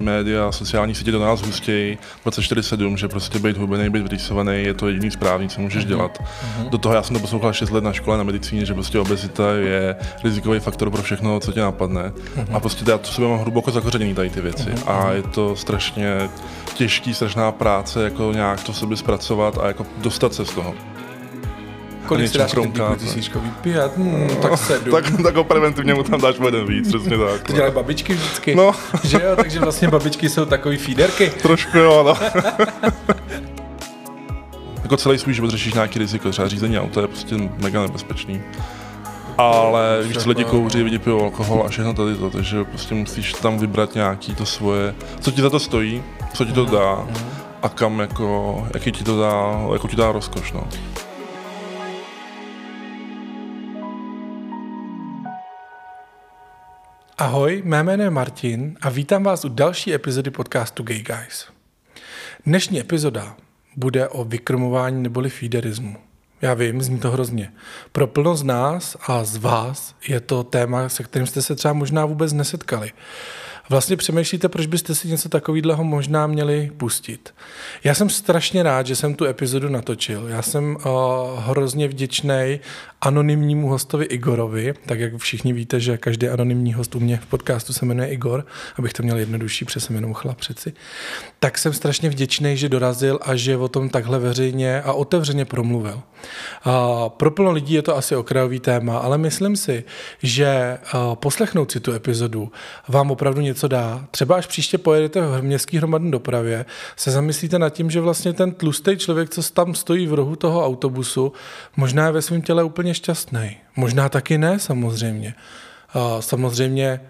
Média, sociální sítě do nás hustějí 24-7, že prostě být hubený, být vyrýsovaný je to jediný správný, co můžeš dělat. Do toho já jsem to poslouchal 6 let na škole na medicíně, že prostě obezita je rizikový faktor pro všechno, co tě napadne. A prostě já to sebe mám hluboko zakořeněný tady ty věci. A je to strašně těžký, strašná práce, jako nějak to sebe zpracovat a jako dostat se z toho. Kolik si dáš ne? tisíčkový pět? Hmm, tak sedm. Tak, tak ho preventivně mu tam dáš o jeden víc, přesně tak. To dělají babičky vždycky. No. Že jo, takže vlastně babičky jsou takový feederky. Trošku jo, no. jako celý svůj život řešíš nějaký riziko, třeba řízení auta je prostě mega nebezpečný. Ale víš, lidi kouří, lidi pijou alkohol a všechno tady to, takže prostě musíš tam vybrat nějaký to svoje, co ti za to stojí, co ti to dá a kam jako, jaký ti to dá, jako ti dá rozkoš, no. Ahoj, mé jméno je Martin a vítám vás u další epizody podcastu Gay Guys. Dnešní epizoda bude o vykrmování neboli feederismu. Já vím, zní to hrozně. Pro plno z nás a z vás je to téma, se kterým jste se třeba možná vůbec nesetkali. Vlastně přemýšlíte, proč byste si něco takového možná měli pustit. Já jsem strašně rád, že jsem tu epizodu natočil. Já jsem uh, hrozně vděčný anonymnímu hostovi Igorovi, tak jak všichni víte, že každý anonymní host u mě v podcastu se jmenuje Igor, abych to měl jednodušší, protože jsem jenom chlap přeci. Tak jsem strašně vděčný, že dorazil a že o tom takhle veřejně a otevřeně promluvil. Uh, pro plno lidí je to asi okrajový téma, ale myslím si, že poslechnout si tu epizodu vám opravdu něco dá. Třeba až příště pojedete v městské hromadné dopravě, se zamyslíte nad tím, že vlastně ten tlustý člověk, co tam stojí v rohu toho autobusu, možná je ve svém těle úplně šťastný. Možná taky ne, samozřejmě. Samozřejmě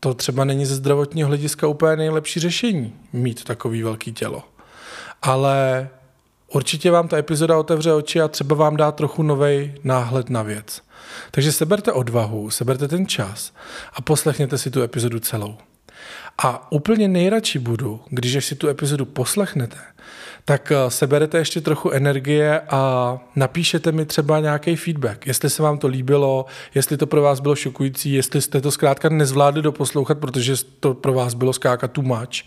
to třeba není ze zdravotního hlediska úplně nejlepší řešení, mít takový velký tělo. Ale určitě vám ta epizoda otevře oči a třeba vám dá trochu nový náhled na věc. Takže seberte odvahu, seberte ten čas a poslechněte si tu epizodu celou. A úplně nejradši budu, když si tu epizodu poslechnete, tak eh, seberete ještě trochu energie a napíšete mi třeba nějaký feedback, jestli se vám to líbilo, jestli to pro vás bylo šokující, jestli jste to zkrátka nezvládli doposlouchat, protože to pro vás bylo skákat too much,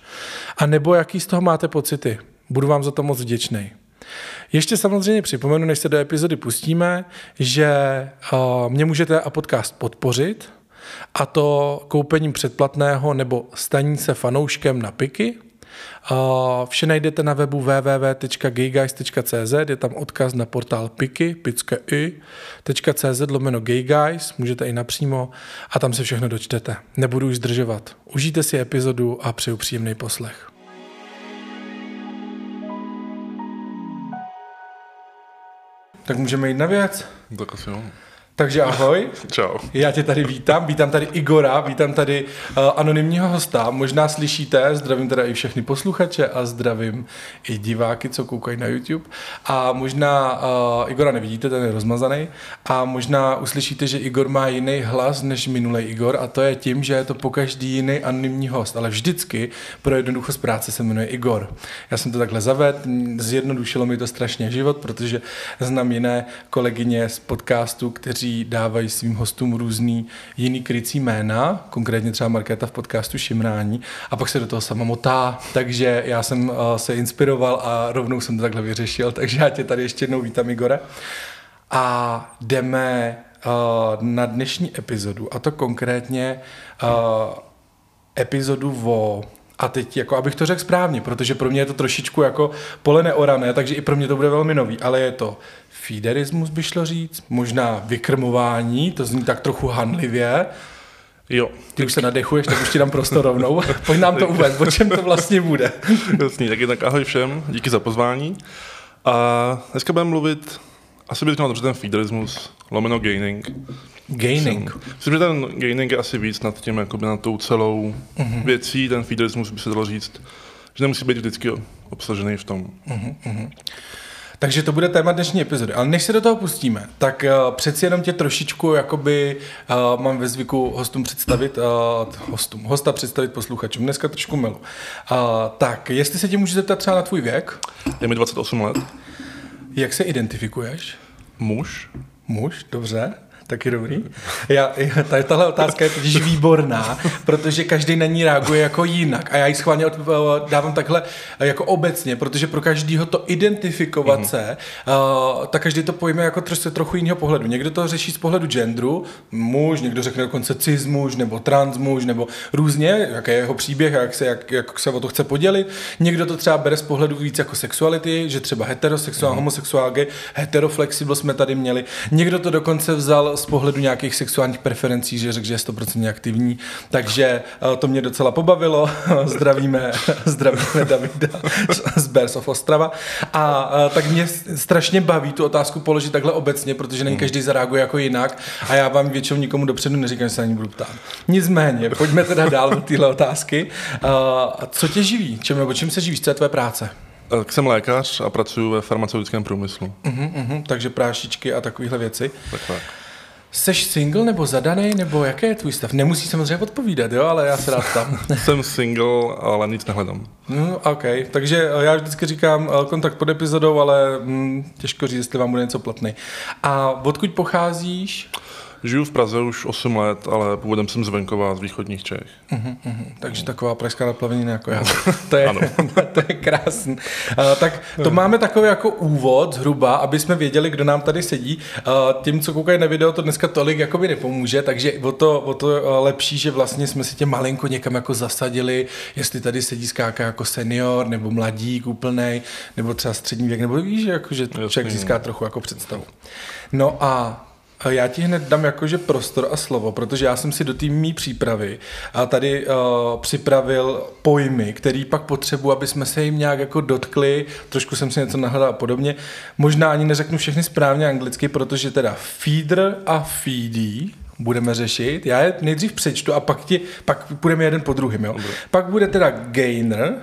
a nebo jaký z toho máte pocity. Budu vám za to moc vděčný. Ještě samozřejmě připomenu, než se do epizody pustíme, že uh, mě můžete a podcast podpořit, a to koupením předplatného nebo staní se fanouškem na piky. Vše najdete na webu www.gayguys.cz, je tam odkaz na portál piky, picky.cz lomeno gayguys, můžete i napřímo a tam se všechno dočtete. Nebudu už zdržovat. Užijte si epizodu a přeju příjemný poslech. Tak můžeme jít na věc. Tak asi jo. Takže ahoj. Čau. Já tě tady vítám, vítám tady Igora, vítám tady uh, anonymního hosta. Možná slyšíte, zdravím teda i všechny posluchače a zdravím i diváky, co koukají na YouTube. A možná uh, Igora nevidíte, ten je rozmazaný. A možná uslyšíte, že Igor má jiný hlas než minulý Igor a to je tím, že je to pokaždý jiný anonymní host, ale vždycky pro jednoduchost práce se jmenuje Igor. Já jsem to takhle zavedl, zjednodušilo mi to strašně život, protože znám jiné kolegyně z podcastu, kteří dávají svým hostům různý jiný krycí jména, konkrétně třeba Markéta v podcastu Šimrání, a pak se do toho sama motá, takže já jsem uh, se inspiroval a rovnou jsem to takhle vyřešil, takže já tě tady ještě jednou vítám, Igore. A jdeme uh, na dnešní epizodu, a to konkrétně uh, epizodu o a teď, jako abych to řekl správně, protože pro mě je to trošičku jako pole neorané, takže i pro mě to bude velmi nový, ale je to feederismus, by šlo říct, možná vykrmování, to zní tak trochu hanlivě. Jo. Ty už se nadechuješ, tak už ti dám prostor rovnou. Pojď nám to uvést, o čem to vlastně bude. Jasný, tak jednak ahoj všem, díky za pozvání. A dneska budeme mluvit, asi bych měl dobře ten feederismus, lomeno gaining. Gaining. Myslím, že ten gaining je asi víc nad tím, jakoby nad tou celou mm-hmm. věcí, ten feederismus by se dalo říct, že nemusí být vždycky obsažený v tom. Mm-hmm. Takže to bude téma dnešní epizody. Ale než se do toho pustíme, tak uh, přeci jenom tě trošičku, jakoby uh, mám ve zvyku hostům představit, uh, hostům, hosta představit posluchačům. Dneska trošku milu. Uh, tak, jestli se tě můžu zeptat třeba na tvůj věk? Je mi 28 let, Jak se identifikuješ? muž, Muž, dobře. Taky dobrý. Já, tady tahle otázka je totiž výborná, protože každý na ní reaguje jako jinak. A já ji schválně dávám takhle jako obecně, protože pro každého to identifikovat mm-hmm. se, uh, tak každý to pojme jako trošku trochu jiného pohledu. Někdo to řeší z pohledu genderu, muž, někdo řekne dokonce cis muž, nebo trans muž, nebo různě, jaký je jeho příběh, jak se, jak, jak se o to chce podělit. Někdo to třeba bere z pohledu víc jako sexuality, že třeba heterosexuál, mm-hmm. homosexuál, gay, heteroflexible jsme tady měli. Někdo to dokonce vzal z pohledu nějakých sexuálních preferencí, že řekl, že je 100% aktivní, takže eh, to mě docela pobavilo. zdravíme, zdravíme Davida z Bears of Ostrava. A eh, tak mě strašně baví tu otázku položit takhle obecně, protože není hmm. každý zareaguje jako jinak a já vám většinou nikomu dopředu neříkám, že se ani budu ptát. Nicméně, pojďme teda dál do téhle otázky. Eh, co tě živí? Čím, nebo čím se živíš? Co je tvoje práce? Jsem lékař a pracuji ve farmaceutickém průmyslu. Uh-huh, uh-huh, takže prášičky a takovéhle věci. Tak, tak. Seš single nebo zadaný, nebo jaký je tvůj stav? Nemusí samozřejmě odpovídat, jo, ale já se rád tam. Jsem single, ale nic nehledám. No, OK, takže já vždycky říkám eh, kontakt pod epizodou, ale hm, těžko říct, jestli vám bude něco platný. A odkud pocházíš? Žiju v Praze už 8 let, ale původem jsem z venkova, z východních Čech. Uh-huh, uh-huh. Takže taková pražská naplavenina jako já. to, je, to je krásný. Uh, tak to máme takový jako úvod zhruba, aby jsme věděli, kdo nám tady sedí. Uh, tím, co koukají na video, to dneska tolik jakoby nepomůže, takže o to, o to lepší, že vlastně jsme si tě malinko někam jako zasadili, jestli tady sedí skáka jako senior, nebo mladík úplnej, nebo třeba střední věk, nebo víš, jako, že člověk získá trochu jako představu. No a já ti hned dám jakože prostor a slovo, protože já jsem si do té mý přípravy a tady uh, připravil pojmy, který pak potřebuji, aby jsme se jim nějak jako dotkli, trošku jsem si něco nahledal a podobně. Možná ani neřeknu všechny správně anglicky, protože teda feeder a feedy budeme řešit. Já je nejdřív přečtu a pak, ti, pak půjdeme jeden po druhém. Jo? Pak bude teda gainer,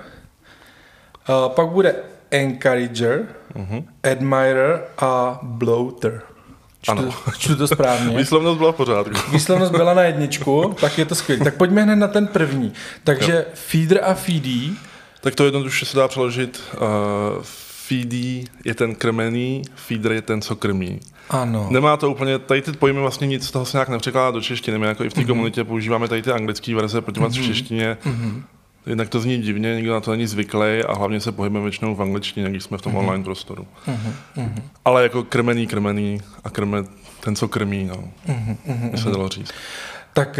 uh, pak bude encourager, uh-huh. admirer a bloater. Čtu, ano. čtu to správně. Výslovnost byla v pořádku. Výslovnost byla na jedničku, tak je to skvělé. Tak pojďme hned na ten první. Takže jo. feeder a feedy. Tak to jednoduše se dá přeložit. Uh, feedy je ten krmený, feeder je ten, co krmí. Ano. Nemá to úplně, tady ty pojmy vlastně nic z toho se nějak nepřekládá do češtiny. My jako i v té mm-hmm. komunitě používáme tady ty anglické verze, protože mm-hmm. v češtině mm-hmm. Jednak to zní divně, nikdo na to není zvyklý a hlavně se pohybujeme většinou v angličtině, když jsme v tom mm-hmm. online prostoru. Mm-hmm. Ale jako krmený, krmený a krme ten, co krmí, no. Mm-hmm. By se dalo říct. Tak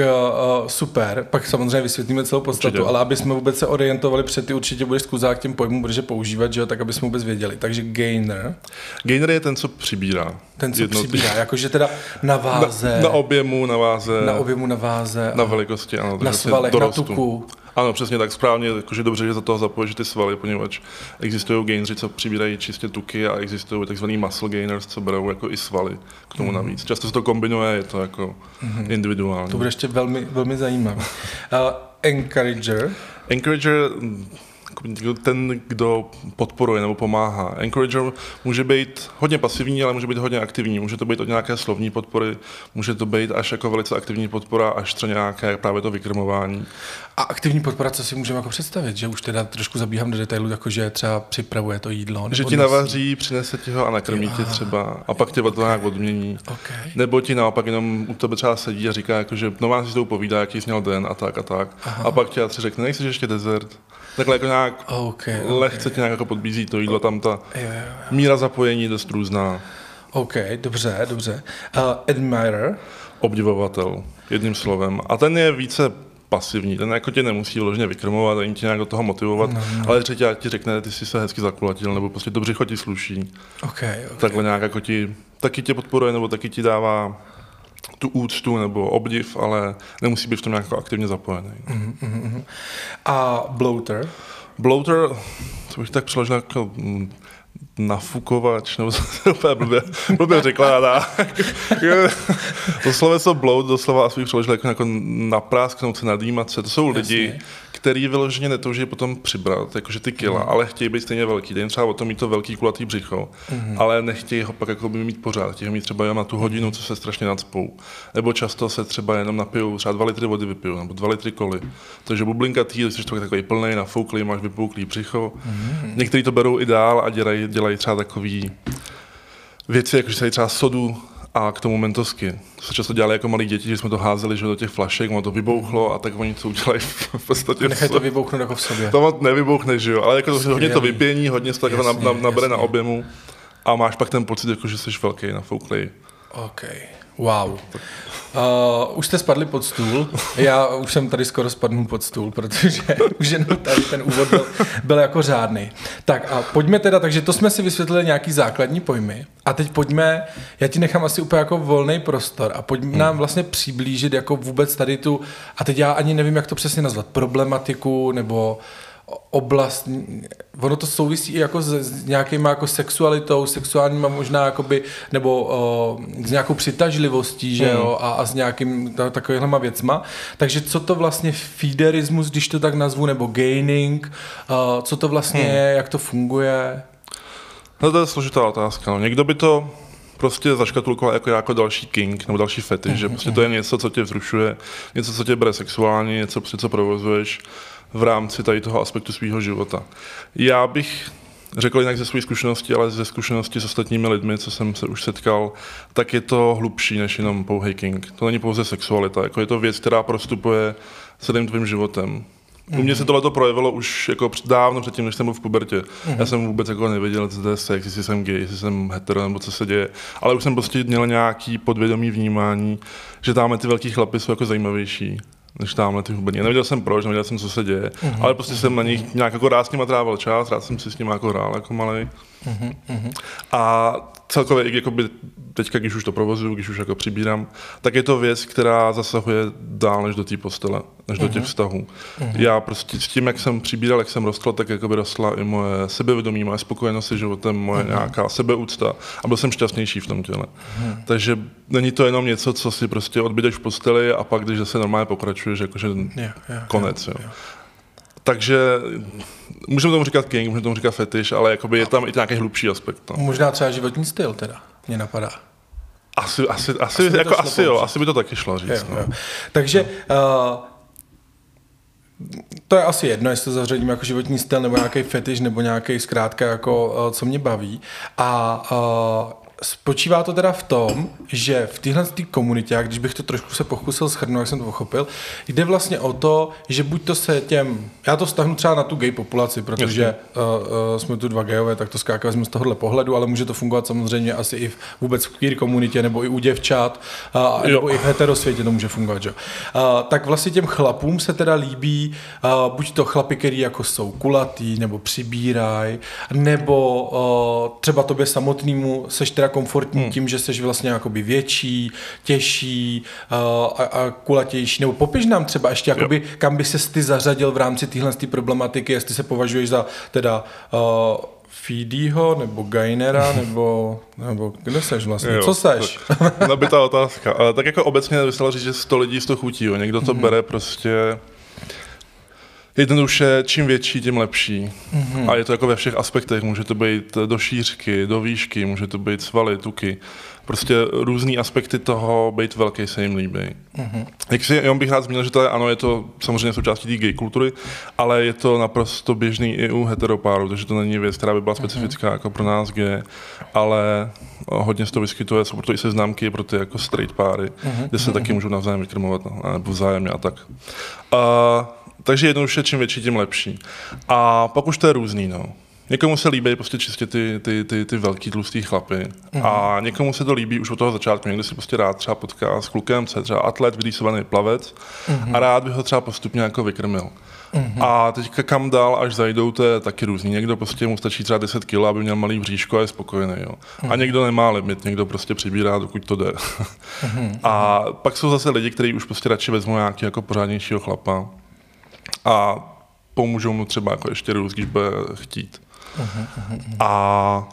uh, super, pak samozřejmě vysvětlíme celou podstatu, určitě. ale aby jsme vůbec se orientovali před ty, určitě budeš skuzák těm pojmům, protože používat, že jo, tak aby jsme vůbec věděli. Takže gainer. Gainer je ten, co přibírá. Ten, co jednoty. přibírá, jakože teda na váze. Na, na objemu, na váze. Na objemu, na váze. Na velikosti, ano. Na svalech, na tuku. Ano, přesně tak správně, jakože dobře, že za toho zapojíš ty svaly, poněvadž existují gaineři, co přibírají čistě tuky a existují takzvaný muscle gainers, co berou jako i svaly k tomu mm. navíc. Často se to kombinuje, je to jako mm. individuální. To bude ještě velmi, velmi zajímavé. Uh, encourager. Encourager ten, kdo podporuje nebo pomáhá. Encourager může být hodně pasivní, ale může být hodně aktivní. Může to být od nějaké slovní podpory, může to být až jako velice aktivní podpora, až třeba nějaké právě to vykrmování. A aktivní podpora, co si můžeme jako představit? Že už teda trošku zabíhám do detailu, jako že třeba připravuje to jídlo. Že ti navaří, přinese ti ho a nakrmí tě třeba a pak tě to nějak odmění. Okay. Nebo ti naopak jenom u tebe třeba sedí a říká, jako, že no vám si to povídá, jaký jsi měl den a tak a tak. Aha. A pak ti třeba řekne, nejsi ještě dezert. Takhle jako nějak okay, okay. lehce tě nějak jako podbízí to jídlo, tam ta jo, jo, jo. míra zapojení je dost různá. OK, dobře, dobře. Uh, admirer? Obdivovatel, jedním slovem. A ten je více pasivní, ten jako tě nemusí vložně vykrmovat, ani tě nějak do toho motivovat, no, no. ale třeba ti řekne, ty jsi se hezky zakulatil, nebo prostě dobře chodí sluší. Okay, okay. Takhle nějak jako ti, taky tě podporuje, nebo taky ti dává tu úctu nebo obdiv, ale nemusí být v tom nějak aktivně zapojený. Mm-hmm. A bloater? Bloater, to bych tak přeložil jako mm, nafukovač, nebo úplně blbě, blbě řekla, to sloveso bloat doslova asi přeložil jako, jako naprásknout se, nadýmat se. To jsou Jasně. lidi, který vyloženě netouží potom přibrat, jakože ty kila, mm. ale chtějí být stejně velký. Dejím třeba o tom mít to velký kulatý břicho, mm. ale nechtějí ho pak jako by mít pořád. Chtějí ho mít třeba jenom na tu hodinu, co se strašně nadspou. Nebo často se třeba jenom napijou, třeba dva litry vody vypijou, nebo dva litry koly. Takže bublinka tý, jsi takový plný, nafouklý, máš vypouklý břicho. Mm. Někteří to berou i dál a dělají, dělají třeba takový věci, jako že se třeba sodu a k tomu mentosky. To se často dělali jako malí děti, že jsme to házeli že do těch flašek, ono to vybouchlo a tak oni co udělají v podstatě. Nechaj to vybouchnout jako v sobě. To nevybouchne, že jo, ale jako to, hodně to vypění, hodně se to jako nabere na objemu a máš pak ten pocit, jako že jsi velký, nafouklý. OK. Wow. Uh, už jste spadli pod stůl. Já už jsem tady skoro spadnul pod stůl, protože už jenom tady ten úvod byl, byl jako řádný. Tak a pojďme teda, takže to jsme si vysvětlili nějaký základní pojmy. A teď pojďme, já ti nechám asi úplně jako volný prostor a pojďme hmm. nám vlastně přiblížit jako vůbec tady tu, a teď já ani nevím, jak to přesně nazvat, problematiku nebo uh, oblast, ono to souvisí i jako s, s nějakýma jako sexualitou, sexuálníma možná jakoby, nebo o, s nějakou přitažlivostí, že jo, mm. a, a s nějakým ta, takovýhlema věcma. Takže co to vlastně feederismus, když to tak nazvu, nebo gaining, o, co to vlastně mm. je, jak to funguje? No to je složitá otázka. No. Někdo by to prostě zaškatulkoval jako, jako další king nebo další fetiš, mm, že prostě to je něco, co tě vzrušuje, něco, co tě bere sexuálně, něco, co provozuješ v rámci tady toho aspektu svého života. Já bych řekl jinak ze své zkušenosti, ale ze zkušenosti s ostatními lidmi, co jsem se už setkal, tak je to hlubší než jenom pouhý king. To není pouze sexualita, jako je to věc, která prostupuje celým tvým životem. U mě se tohle projevilo už jako dávno předtím, než jsem byl v pubertě. Mm-hmm. Já jsem vůbec jako nevěděl, co to je sex, jestli jsem gay, jestli jsem hetero, nebo co se děje. Ale už jsem prostě měl nějaký podvědomý vnímání, že tam ty velký chlapy jsou jako zajímavější než tamhle ty hubeně. Nevěděl jsem proč, nevěděl jsem, co se děje, uh-huh. ale prostě jsem na nich nějak jako rád s nimi trávil čas, rád jsem si s nimi jako hrál jako malý. Uh-huh. A celkově, jakoby teďka, když už to provozuju, když už jako přibírám, tak je to věc, která zasahuje dál než do té postele, než uh-huh. do těch vztahů. Uh-huh. Já prostě s tím, jak jsem přibíral, jak jsem rostl, tak jako by rostla i moje sebevědomí, moje spokojenost se životem, moje uh-huh. nějaká sebeúcta a byl jsem šťastnější v tom těle. Uh-huh. Takže není to jenom něco, co si prostě odbydeš v posteli a pak, když zase normálně pokračuješ, jakože yeah, yeah, konec. Yeah, jo. Yeah. Takže můžeme tomu říkat king, můžeme tomu říkat fetiš, ale jakoby je tam i nějaký hlubší aspekt. No. Možná třeba životní styl teda, mě napadá. Asi, asi, asi, asi, jako asi, jo, asi by to taky šlo říct. Jo, no. jo. Takže uh, to je asi jedno, jestli to zařadím jako životní styl nebo nějaký fetiš nebo nějaký zkrátka jako uh, co mě baví. A uh, Spočívá to teda v tom, že v téhle tý komunitě, a když bych to trošku se pokusil schrnout, jak jsem to pochopil, jde vlastně o to, že buď to se těm, já to vztahnu třeba na tu gay populaci, protože uh, uh, jsme tu dva gayové, tak to skákali jsme z tohohle pohledu, ale může to fungovat samozřejmě asi i v, vůbec v queer komunitě, nebo i u děvčat, uh, nebo i v heterosvětě to může fungovat, že? Uh, tak vlastně těm chlapům se teda líbí uh, buď to chlapy, který jako jsou kulatý, nebo přibíraj, nebo uh, třeba tobě samotnému seš teda komfortní hmm. tím, že jsi vlastně jakoby větší, těžší uh, a, a kulatější. Nebo popiš nám třeba ještě, jakoby, kam by se ty zařadil v rámci téhle problematiky, jestli se považuješ za teda uh, Feedyho, nebo Gainera, nebo, nebo kde seš vlastně? Jo, Co seš? Nabitá otázka. Ale tak jako obecně by se říct, že 100 lidí z toho chutí. Jo. Někdo to mm-hmm. bere prostě jednoduše, čím větší, tím lepší. Mm-hmm. A je to jako ve všech aspektech. Může to být do šířky, do výšky, může to být svaly, tuky. Prostě různý aspekty toho, být velký se jim líbí. Mm-hmm. Jak si, jenom bych rád zmínil, že to je, ano, je to samozřejmě součástí té gay kultury, ale je to naprosto běžný i u heteropáru, takže to není věc, která by byla mhm. specifická mm-hmm. jako pro nás gay, ale hodně z toho vyskytuje, jsou proto i seznámky pro ty jako straight páry, mm-hmm. kde se mm-hmm. taky můžou navzájem vykrmovat, no, nebo vzájemně a tak. Uh, takže jednoduše, čím větší, tím lepší. A pak už to je různý, no. Někomu se líbí prostě čistě ty, ty, ty, ty velký tlustý chlapy. Mm-hmm. A někomu se to líbí už od toho začátku. Někdy si prostě rád třeba potká s klukem, co je třeba atlet, vydýsovaný plavec mm-hmm. a rád by ho třeba postupně jako vykrmil. Mm-hmm. A teďka kam dál, až zajdou, to je taky různý. Někdo prostě mu stačí třeba 10 kg, aby měl malý bříško a je spokojený. Jo. Mm-hmm. A někdo nemá limit, někdo prostě přibírá, dokud to jde. mm-hmm. A pak jsou zase lidi, kteří už prostě radši vezmou nějaký jako pořádnějšího chlapa a pomůžou mu třeba jako ještě růst, když bude chtít. A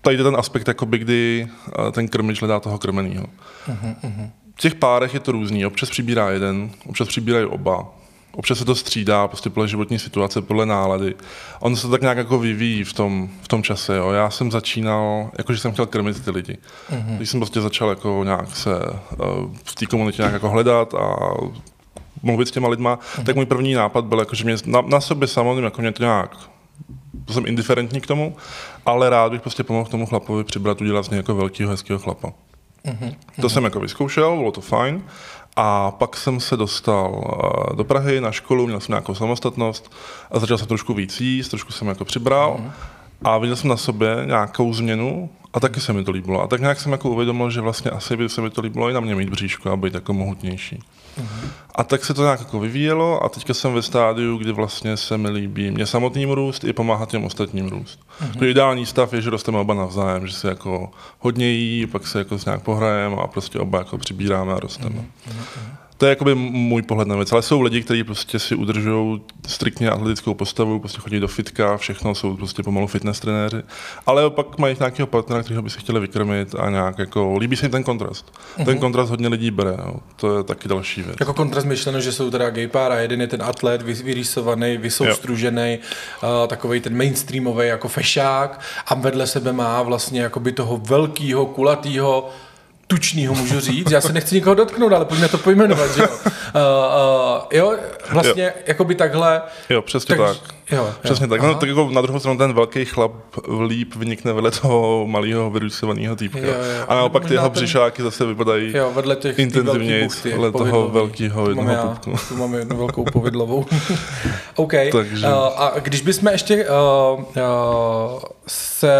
tady je ten aspekt, jakoby, kdy eh, ten krmič hledá toho krmeného. V těch párech je to různý. Občas přibírá jeden, občas přibírají oba. Občas se to střídá prostě podle životní situace, podle nálady. On se to tak nějak jako vyvíjí v tom, v tom čase. Jo. Já jsem začínal, jakože jsem chtěl krmit ty lidi. Uh-huh. Když jsem prostě začal jako nějak se uh, v té komunitě nějak jako hledat a mluvit s těma lidma, mm-hmm. tak můj první nápad byl, jako, že mě na, na sobě samotným jako mě to nějak jsem indiferentní k tomu, ale rád bych prostě pomohl tomu chlapovi přibrat, udělat z něj jako velkého, hezkého chlapa. Uh-huh. To jsem jako vyzkoušel, bylo to fajn. A pak jsem se dostal eh, do Prahy na školu, měl jsem nějakou samostatnost a začal jsem trošku víc jíst, trošku jsem jako přibral. Uh-huh. A viděl jsem na sobě nějakou změnu a taky se mi to líbilo. A tak nějak jsem jako uvědomil, že vlastně asi by se mi to líbilo i na mě mít bříško a být jako mohutnější. A tak se to nějak jako vyvíjelo a teďka jsem ve stádiu, kdy vlastně se mi líbí mě samotným růst i pomáhat těm ostatním růst. Uh-huh. ideální stav je, že rosteme oba navzájem, že se jako hodně jí, pak se jako nějak pohrajeme a prostě oba jako přibíráme a rosteme. Uh-huh. To je jakoby můj pohled na věc. Ale jsou lidi, kteří prostě si udržují striktně atletickou postavu, prostě chodí do fitka, všechno jsou prostě pomalu fitness trenéři. Ale pak mají nějakého partnera, kterého by si chtěli vykrmit a nějak jako, líbí se jim ten kontrast. Uh-huh. Ten kontrast hodně lidí bere, jo. to je taky další věc. Jako kontrast myšleno, že jsou teda gay pár a jeden je ten atlet vyrýsovaný, vysoustružený, uh, takový ten mainstreamový jako fešák a vedle sebe má vlastně jakoby toho velkého, kulatého tučnýho, můžu říct. Já se nechci nikoho dotknout, ale pojďme to pojmenovat, že jo. Uh, uh, jo, vlastně jo. jako by takhle. Jo, přesně tak. tak. Jo, přesně jo, tak. No, tak jako na druhou stranu ten velký chlap líp vynikne vedle toho malého vyrusovaného týpka. Jo, jo. A naopak ty jeho břišáky zase vypadají jo, vedle těch, intenzivněji, vedle toho velkého jednoho mám pupku. Tu mám jednu velkou povidlovou. OK. Takže... Uh, a když bychom ještě uh, uh, se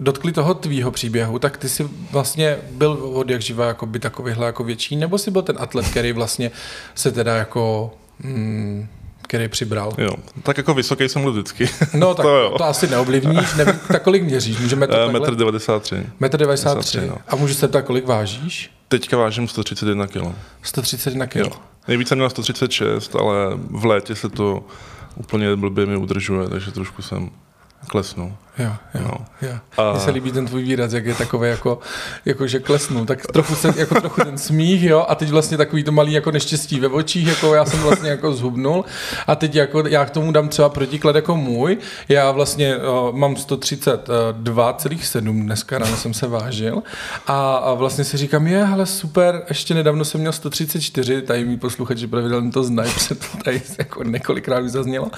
dotkli toho tvýho příběhu, tak ty jsi vlastně byl od jak živa jako by takovýhle jako větší, nebo jsi byl ten atlet, který vlastně se teda jako hmm, který přibral. Jo, tak jako vysoký jsem byl vždycky. No tak to, jo. to asi neovlivníš, nevím, tak kolik měříš? Můžeme to uh, Metr 93. Metr 93. No. A můžu se tak kolik vážíš? Teďka vážím 131 kg. 131 kg. Nejvíce měl 136, ale v létě se to úplně blbě mi udržuje, takže trošku jsem klesnul. Jo, jo, no. jo. A... Mně se líbí ten tvůj výraz, jak je takový jako, jako že klesnu, tak trochu, se, jako trochu ten smích, jo, a teď vlastně takový to malý jako neštěstí ve očích, jako já jsem vlastně jako zhubnul. A teď jako já k tomu dám třeba protiklad jako můj, já vlastně o, mám 132,7 dneska ráno jsem se vážil. A, a vlastně si říkám, je, hele super, ještě nedávno jsem měl 134, tady mý posluchači pravidelně to znají, protože to tady jako několikrát už zaznělo.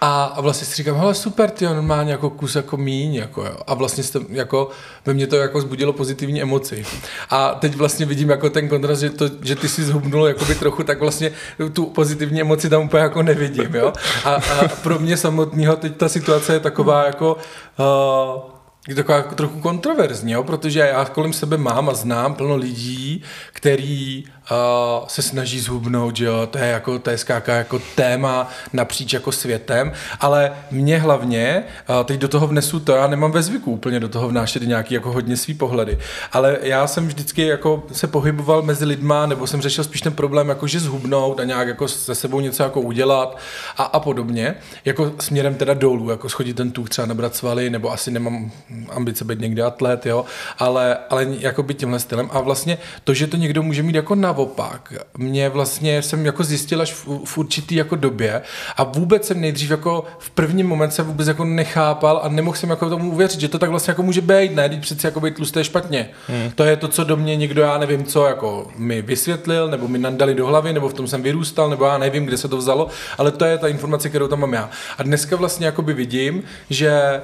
A, a vlastně si říkám, hele super, ty normálně jako kus jako jako míň, jako jo. A vlastně jste, jako, ve mně to jako zbudilo pozitivní emoci. A teď vlastně vidím jako ten kontrast, že, to, že ty si zhubnul jakoby trochu, tak vlastně tu pozitivní emoci tam úplně jako nevidím, jo. A, a pro mě samotného teď ta situace je taková jako uh, je taková trochu kontroverzní, jo? protože já kolem sebe mám a znám plno lidí, který uh, se snaží zhubnout, že jo, to je jako TSKK jako téma napříč jako světem, ale mě hlavně, uh, teď do toho vnesu to, já nemám ve zvyku úplně do toho vnášet nějaký jako hodně svý pohledy, ale já jsem vždycky jako se pohyboval mezi lidma, nebo jsem řešil spíš ten problém, jako že zhubnout a nějak jako se sebou něco jako udělat a, a podobně, jako směrem teda dolů, jako schodit ten tuk, třeba nabrat svaly, nebo asi nemám ambice být někde atlet, jo, ale, ale jako by tímhle stylem. A vlastně to, že to někdo může mít jako na naopak. Mě vlastně jsem jako zjistil až v, v určitý jako době a vůbec jsem nejdřív jako v prvním moment se vůbec jako nechápal a nemohl jsem jako tomu uvěřit, že to tak vlastně jako může být, ne, když přeci jako být tlusté špatně. Hmm. To je to, co do mě někdo, já nevím co, jako mi vysvětlil, nebo mi nandali do hlavy, nebo v tom jsem vyrůstal, nebo já nevím, kde se to vzalo, ale to je ta informace, kterou tam mám já. A dneska vlastně jako by vidím, že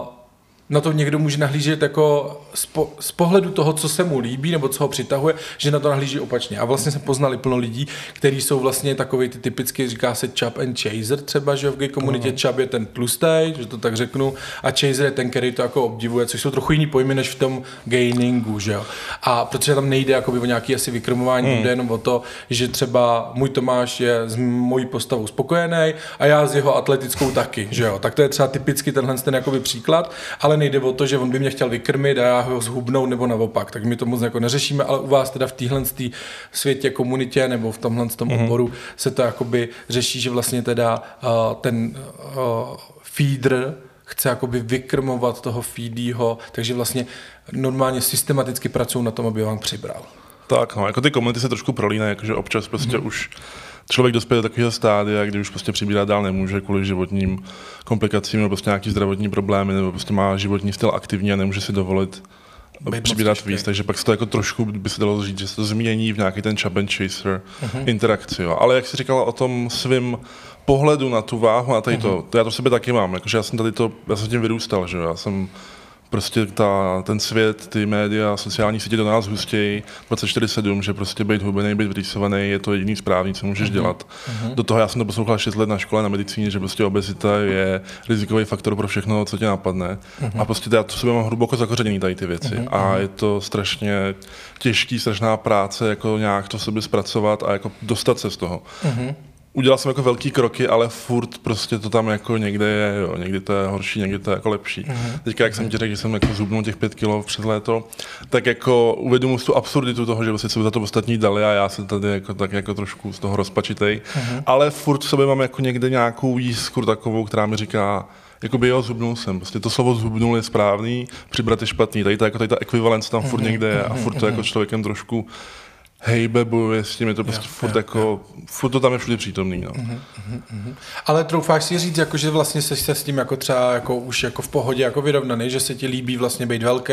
uh, na to někdo může nahlížet jako z, po, z pohledu toho, co se mu líbí nebo co ho přitahuje, že na to nahlíží opačně. A vlastně jsme poznali plno lidí, kteří jsou vlastně takový ty typicky, říká se chub and chaser třeba, že v gay komunitě uh-huh. chub je ten tlustý, že to tak řeknu, a chaser je ten, který to jako obdivuje, což jsou trochu jiný pojmy než v tom gainingu, že jo. A protože tam nejde jako o nějaký asi vykrmování, uh-huh. jde jenom o to, že třeba můj Tomáš je s mojí postavou spokojený a já s jeho atletickou taky, že jo. Tak to je třeba typicky tenhle ten jakoby příklad, ale nejde o to, že on by mě chtěl vykrmit a já ho zhubnout nebo naopak, tak my to moc jako neřešíme, ale u vás teda v téhle světě, komunitě nebo v tomhle tom mm-hmm. oboru se to jakoby řeší, že vlastně teda uh, ten uh, feeder chce jakoby vykrmovat toho feedího, takže vlastně normálně systematicky pracují na tom, aby vám přibral. Tak, no, jako ty komunity se trošku prolínají, jakože občas prostě mm-hmm. už člověk dospěje do takového stádia, kdy už prostě přibírat dál nemůže kvůli životním komplikacím nebo prostě nějaký zdravotní problémy, nebo prostě má životní styl aktivní a nemůže si dovolit Být přibírat víc, takže pak se to jako trošku by se dalo říct, že se to změní v nějaký ten chub and chaser uh-huh. interakci. Jo. Ale jak jsi říkala o tom svým pohledu na tu váhu a tady uh-huh. to, to já to v sobě taky mám, jakože já jsem tady to, já jsem tím vyrůstal, že já jsem prostě ta, ten svět, ty média, sociální sítě do nás hustějí 24-7, že prostě být hubený, být vrýsovaný je to jediný správný, co můžeš mm-hmm. dělat. Mm-hmm. Do toho já jsem to poslouchal 6 let na škole na medicíně, že prostě obezita je rizikový faktor pro všechno, co tě napadne. Mm-hmm. A prostě já to sobě mám hluboko zakořeněný tady ty věci. Mm-hmm. A je to strašně těžký, strašná práce, jako nějak to sobě zpracovat a jako dostat se z toho. Mm-hmm udělal jsem jako velký kroky, ale furt prostě to tam jako někde je, jo. někdy to je horší, někdy to je jako lepší. Mm-hmm. Teďka, jak jsem ti řekl, že jsem jako zubnul těch pět kilo před léto, tak jako uvědomuji tu absurditu toho, že vlastně se za to ostatní dali a já jsem tady jako, tak jako trošku z toho rozpačitej, mm-hmm. ale furt v sobě mám jako někde nějakou jiskru takovou, která mi říká, Jakoby jo, zhubnul jsem. Prostě to slovo zhubnul je správný, přibrat je špatný. Tady ta, jako tady ta ekvivalence tam furt mhm. někde je a furt to jako člověkem trošku hejbe, bojuje s tím, je to prostě jo, furt jo, jako, jo. furt to tam je všude přítomný, no. Uh-huh, uh-huh. Ale troufáš si říct, jako, že vlastně jsi se s tím jako třeba jako už jako v pohodě jako vyrovnaný, že se ti líbí vlastně být velký,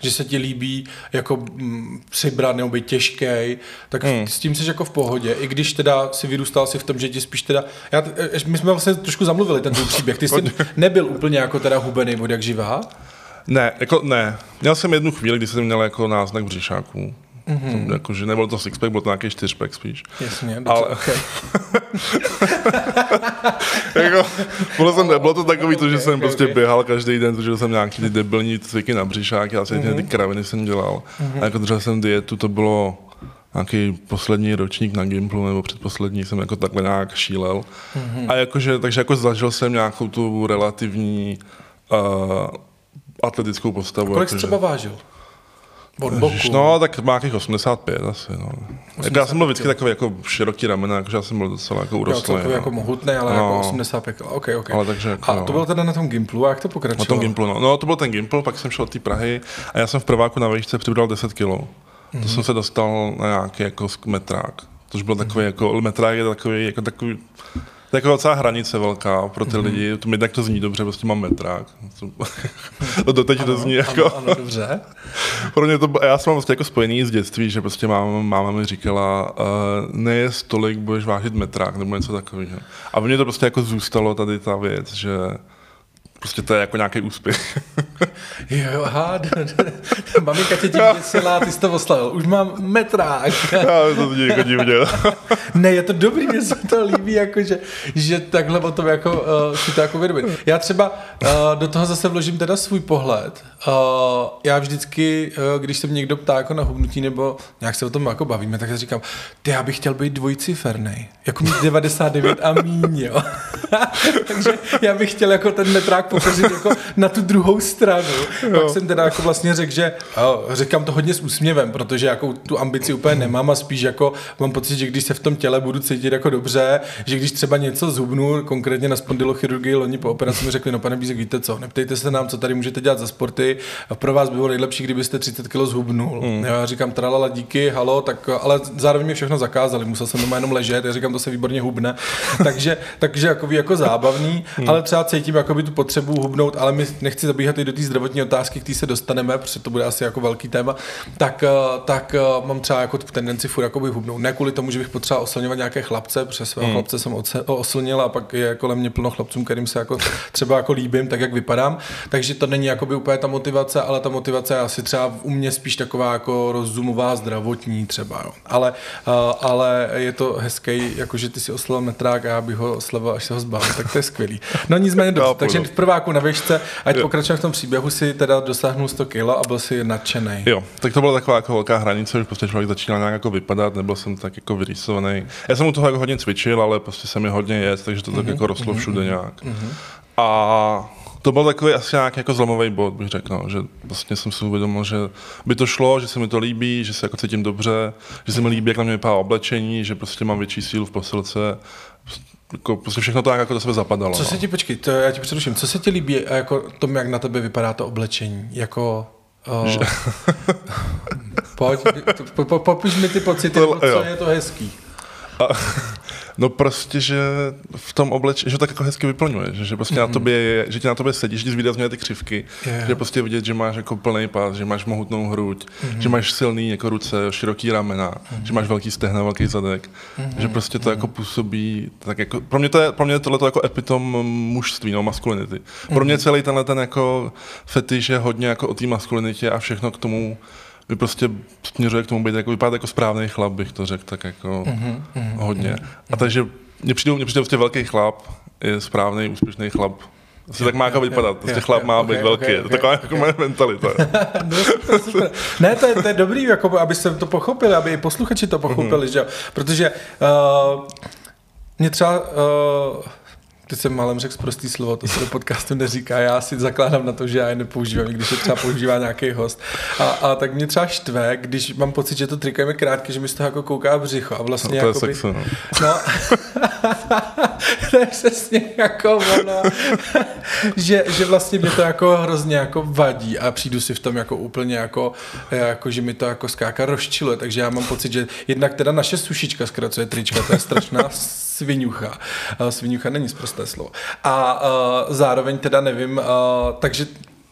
že se ti líbí jako mm, přibrat nebo být těžký, tak hmm. s tím jsi jako v pohodě, i když teda si vyrůstal si v tom, že ti spíš teda, já, e, my jsme vlastně trošku zamluvili ten tvůj příběh, ty jsi nebyl úplně jako teda hubený od jak živá? Ne, jako ne. Měl jsem jednu chvíli, kdy jsem měl jako náznak břišáků. Mm-hmm. Jako, že nebyl to sixpack, byl to nějaký čtyřpack spíš. Jasně, dobře, Ale... okay. jako, bylo, jsem, bylo to takový to, že okay, jsem okay, prostě okay. běhal každý den, protože jsem nějaký ty debilní cviky na břišák, já jsem mm-hmm. ty kraviny jsem dělal. Mm-hmm. A jako držel jsem dietu, to bylo nějaký poslední ročník na Gimplu, nebo předposlední jsem jako takhle nějak šílel. Mm-hmm. A jakože, takže jako zažil jsem nějakou tu relativní uh, atletickou postavu. A kolik jsi třeba vážil? Od boku. No, tak má nějakých 85 asi, no. 85, jako já jsem byl vždycky takový jako široký ramena, jakože já jsem byl docela jako urostlý. Jo, no. jako mohutný, ale no. jako 85, ok, ok. Ale takže jako, a to bylo teda na tom Gimplu, a jak to pokračovalo? Na tom Gimplu, no. no. to byl ten Gimpl, pak jsem šel od té Prahy a já jsem v prváku na výšce přibral 10 kg. Mm-hmm. To mhm. jsem se dostal na nějaký jako metrák. Tož byl takový mm-hmm. jako, metrák je takový, jako takový, to je jako docela hranice velká pro ty mm-hmm. lidi. To mi tak to zní dobře, prostě mám metrák. to doteď to zní jako... Ano, ano, dobře. pro mě to, já jsem vlastně jako spojený z dětství, že prostě máma, máma mi říkala, uh, nejes tolik, budeš vážit metrák, nebo něco takového. A v mě to prostě jako zůstalo tady ta věc, že Prostě to je jako nějaký úspěch. jo, aha, maminka tě tím děsila, ty jsi to oslavil. Už mám metrák. Já to zní jako divně. ne, je to dobrý, mně se to líbí, jako, že, že takhle o tom jako, uh, si to jako vědomit. Já třeba uh, do toho zase vložím teda svůj pohled. Uh, já vždycky, uh, když se mě někdo ptá jako na hubnutí, nebo nějak se o tom jako bavíme, tak já říkám, ty já bych chtěl být dvojciferný. Jako mít 99 a míň, jo. Takže já bych chtěl jako ten metrák pokazit jako na tu druhou stranu. Jo. Pak jsem teda jako vlastně řekl, že jo, říkám to hodně s úsměvem, protože jako tu ambici úplně nemám a spíš jako mám pocit, že když se v tom těle budu cítit jako dobře, že když třeba něco zhubnu, konkrétně na spondylochirurgii loni po operaci mi řekli, no pane Bízek, víte co, neptejte se nám, co tady můžete dělat za sporty, pro vás by bylo nejlepší, kdybyste 30 kg zhubnul. Mm. Já říkám, tralala, díky, halo, tak ale zároveň mi všechno zakázali, musel jsem doma jenom ležet, já říkám, to se výborně hubne. takže, takže jako, jako zábavný, mm. ale třeba cítím jako by tu potřebu potřebuji hubnout, ale my nechci zabíhat i do té zdravotní otázky, které se dostaneme, protože to bude asi jako velký téma, tak, eh, tak eh, mám třeba jako tendenci furt jakoby hubnout. Ne kvůli tomu, že bych potřeboval oslňovat nějaké chlapce, protože svého hmm. chlapce jsem oslnil a pak je kolem mě plno chlapcům, kterým se jako třeba jako líbím, tak jak vypadám. Takže to není jakoby úplně ta motivace, ale ta motivace je asi třeba u mě spíš taková jako rozumová zdravotní třeba. Jo. Ale, eh, ale je to hezký, jakože ty si oslovil metrák a já bych ho oslovil, až se ho zbavím, tak to je skvělý. No nicméně dobře, takže v prváku na výšce, ať pokračujeme v tom příběhu, si teda dosáhnul 100 kilo a byl si nadšený. Jo, tak to byla taková jako velká hranice, že prostě člověk začínal nějak jako vypadat, nebyl jsem tak jako vyrýsovaný. Já jsem u toho jako hodně cvičil, ale prostě jsem mi hodně jet, takže to tak mm-hmm, jako rostlo mm-hmm, všude nějak. Mm-hmm. A to byl takový asi nějak jako zlomový bod, bych řekl, no, že vlastně jsem si uvědomil, že by to šlo, že se mi to líbí, že se jako cítím dobře, že se mi líbí, jak na mě vypadá oblečení, že prostě mám větší sílu v posilce jako, prostě všechno to jako do sebe zapadalo. Co se no. ti, počkej, to já ti přeruším, co se ti líbí jako tom, jak na tebe vypadá to oblečení? Jako, uh, pojď, po, po, popiš mi ty pocity, to, co jo. je to hezký. A, No prostě, že v tom oblečení, že to tak jako hezky vyplňuje, že, prostě mm-hmm. na Mhm. tobě je, že ti na tobě sedí, že ti zvýrazňuje ty křivky, Jo. že prostě vidět, že máš jako plný pás, že máš mohutnou hruď, mm-hmm. že máš silný jako ruce, široký ramena, mm-hmm. že máš velký stehna, velký zadek, mm-hmm. že prostě to jako působí, tak jako, pro mě to je, pro mě je tohle jako epitom mužství, no, maskulinity. Pro Mhm. mě celý tenhle ten jako fetiš je hodně jako o té maskulinitě a všechno k tomu vy prostě směřuje k tomu být jako, vypadat jako správný chlap, bych to řekl, tak jako Mhm, mm-hmm, hodně. A takže mně přijde, mně přijde prostě velký chlap, je správný, úspěšný chlap. Asi tak má jako vypadat, prostě chlap má ok, být velký, ok, je to ok, taková ok. jako moje mentalita. No, super. Ne, to je, to je dobrý, jako, aby se to pochopili, aby i posluchači to pochopili, že jo? Protože uh, mě třeba... Uh, Teď jsem málem řekl prostý slovo, to se do podcastu neříká, já si zakládám na to, že já je nepoužívám, i když je třeba používá nějaký host. A, a tak mě třeba štve, když mám pocit, že to triko je mi krátké, že mi z toho jako kouká břicho a vlastně No, to je jakoby- sexy, no. No, to je přesně jako ono, že, že vlastně mě to jako hrozně jako vadí a přijdu si v tom jako úplně jako, jako že mi to jako skáka rozčiluje, takže já mám pocit, že jednak teda naše sušička zkracuje trička, to je strašná svinucha. Svinucha není zprosté slovo. A uh, zároveň teda nevím, uh, takže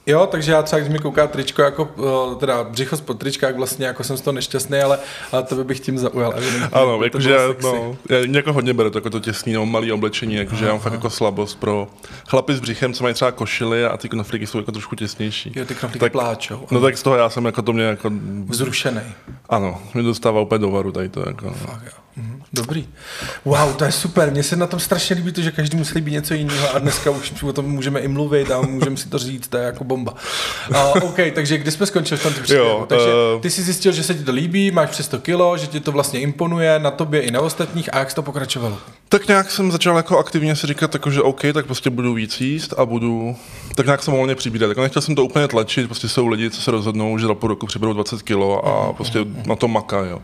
Jo, takže já třeba, když mi kouká tričko, jako, uh, teda břicho spod trička, jak vlastně jako jsem z toho nešťastný, ale, ale to bych tím zaujal. evidentně. Ano, jakože, no, já mě jako hodně beru to jako to těsný, no, malý oblečení, jakože já mám fakt jako slabost pro chlapy s břichem, co mají třeba košily a ty knoflíky jsou jako trošku těsnější. Jo, ty knoflíky tak, pláčou. No tak z toho já jsem jako to mě jako, Vzrušený. ano, mě dostává úplně do varu tady to jako. No. Fakt jo. Mhm, Dobrý. Wow, to je super. Mně se na tom strašně líbí to, že každý musí líbit něco jiného a dneska už o tom můžeme i mluvit a můžeme si to říct, to je jako bomba. Uh, OK, takže kdy jsme skončili v tom příběhu? Jo, takže eh, ty jsi zjistil, že se ti to líbí, máš přes 100 kilo, že ti to vlastně imponuje na tobě i na ostatních a jak jsi to pokračovalo? Tak nějak jsem začal jako aktivně si říkat, jako, že OK, tak prostě budu víc jíst a budu, tak nějak jsem volně přibírat. Jako nechtěl jsem to úplně tlačit, prostě jsou lidi, co se rozhodnou, že za půl roku přiberou 20 kilo a prostě na to makají. jo.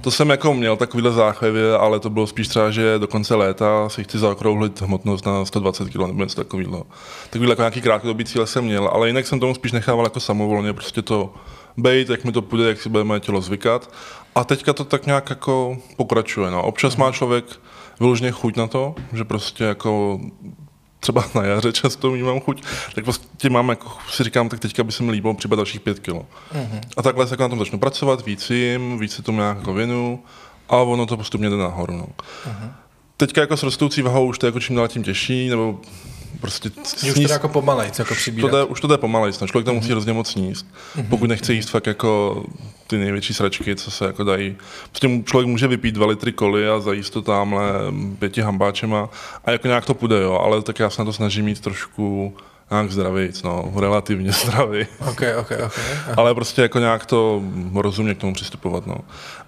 To jsem jako měl takovýhle záchvěvě, ale to bylo spíš třeba, že do konce léta si chci zaokrouhlit hmotnost na 120 kilo nebo něco takového. Takovýhle jako nějaký krátkodobý cíle jsem měl, ale jinak jsem tomu spíš nechával jako samovolně, prostě to bejt, jak mi to půjde, jak si bude moje tělo zvykat. A teďka to tak nějak jako pokračuje. No. Občas má člověk vyloženě chuť na to, že prostě jako třeba na jaře často mám chuť, tak prostě mám, jako, si říkám, tak teďka by se mi líbilo přibat dalších pět kilo. Mm-hmm. A takhle se jako na tom začnu pracovat, víc jim, víc se tomu nějak jako věnu a ono to postupně jde nahoru. No. Mm-hmm. Teďka jako s rostoucí vahou už to je jako čím dál tím těžší, nebo prostě Že už to jde jako pomalejc, jako to přibírat. jde, už to jde pomalej, no. člověk tam musí hrozně moc sníst. Pokud nechce jíst fakt jako ty největší sračky, co se jako dají. Prostě člověk může vypít dva litry koly a zajíst to tamhle pěti hambáčema a jako nějak to půjde, jo, ale tak já se na to snažím mít trošku nějak zdravý, no, relativně zdravý. OK, OK, OK. Ale prostě jako nějak to rozumně k tomu přistupovat, no.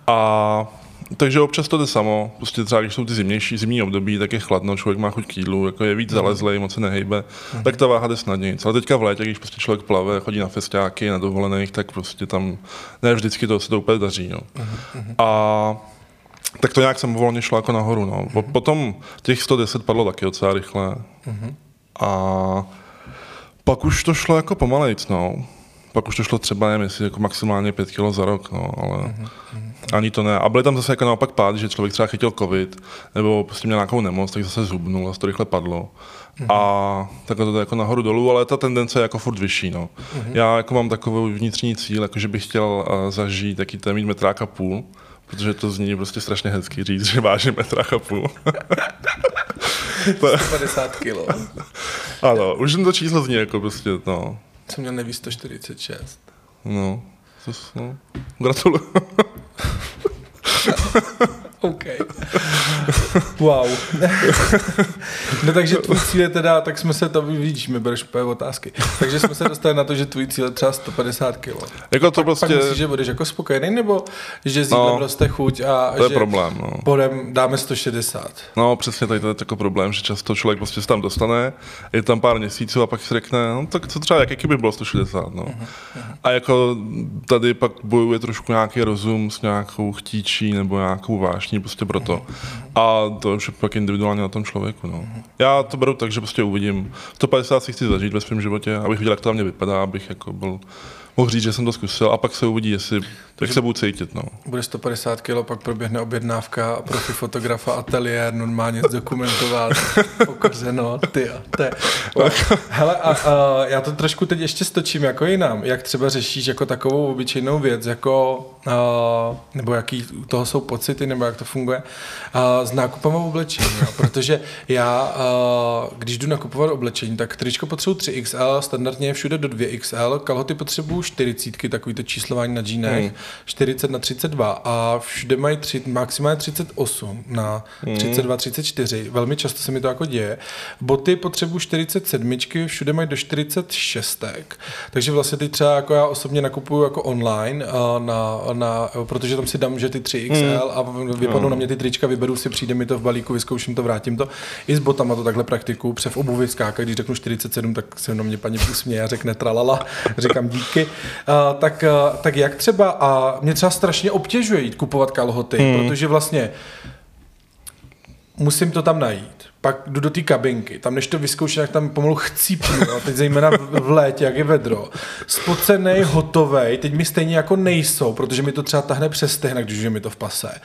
A takže občas to jde samo, prostě třeba když jsou ty zimnější, zimní období, tak je chladno, člověk má chuť k jídlu, jako je víc zalezlej, moc se nehejbe, tak ta váha jde snadněji. Ale teďka v létě, když prostě člověk plave, chodí na festiáky, na dovolených, tak prostě tam ne vždycky to se to úplně daří, no. A tak to nějak jsem volně šlo jako nahoru, no. Po- Potom těch 110 padlo taky docela rychle. A pak už to šlo jako pomalejc, no. Pak už to šlo třeba, nevím, jestli jako maximálně 5 kilo za rok, no, ale ani to ne. A byly tam zase jako naopak pády, že člověk třeba chytil covid, nebo prostě měl nějakou nemoc, tak zase zhubnul a to rychle padlo. A takhle to jde jako nahoru dolů, ale ta tendence je jako furt vyšší, no. Já jako mám takový vnitřní cíl, jako že bych chtěl uh, zažít taky ten mít metráka půl, protože to zní prostě strašně hezky říct, že vážím metráka půl. 50 kilo. ano, už jen to číslo zní jako prostě, no, Jsem měl neví 146. no, to, s- no. gratuluju. OK. Wow. no takže tvůj cíl je teda, tak jsme se to, vidíš, mi bereš úplně otázky. Takže jsme se dostali na to, že tvůj cíl je třeba 150 kg. jako to Pak prostě, myslíš, že budeš jako spokojený, nebo že s jídlem No, roste chuť a to je že problém, no. bodem dáme 160. No, přesně tady to je jako problém, že často člověk prostě se tam dostane, je tam pár měsíců a pak si řekne, no tak co třeba, jaký by bylo 160, no. A jako tady pak bojuje trošku nějaký rozum s nějakou chtíčí nebo nějakou vášní prostě proto. A to je pak individuálně na tom člověku, no. Já to beru tak, že prostě uvidím, 150 si chci zažít ve svém životě, abych viděl, jak to na mě vypadá, abych jako byl mohl říct, že jsem to zkusil a pak se uvidí, jestli, jak se budu cítit. No. Bude 150 kg, pak proběhne objednávka a profi fotografa ateliér normálně zdokumentovat, pokazeno, ty a te. Hele, a, a, já to trošku teď ještě stočím jako jinam. Jak třeba řešíš jako takovou obyčejnou věc, jako, a, nebo jaký u toho jsou pocity, nebo jak to funguje, a, s nákupem oblečení. Jo? Protože já, a, když jdu nakupovat oblečení, tak tričko potřebuji 3XL, standardně je všude do 2XL, kalhoty potřebuji 40, takový to číslování na džínech, hmm. 40 na 32 a všude mají tři, maximálně 38 na 32, 34. Velmi často se mi to jako děje. Boty potřebuji 47, všude mají do 46. Takže vlastně ty třeba jako já osobně nakupuju jako online, na, na, protože tam si dám, že ty 3XL a vypadnou hmm. na mě ty trička, vyberu si, přijde mi to v balíku, vyzkouším to, vrátím to. I s botama to takhle praktiku, přev obuvi skáka, když řeknu 47, tak se na mě paní usměje a řekne tralala, říkám díky. Uh, tak, uh, tak jak třeba, a mě třeba strašně obtěžuje jít kupovat kalhoty, hmm. protože vlastně musím to tam najít pak jdu do té kabinky, tam než to vyzkouším, jak tam pomalu chcípnu, no, teď zejména v létě, jak je vedro, spocený, hotovej, teď mi stejně jako nejsou, protože mi to třeba tahne přes stehna, když je mi to v pase,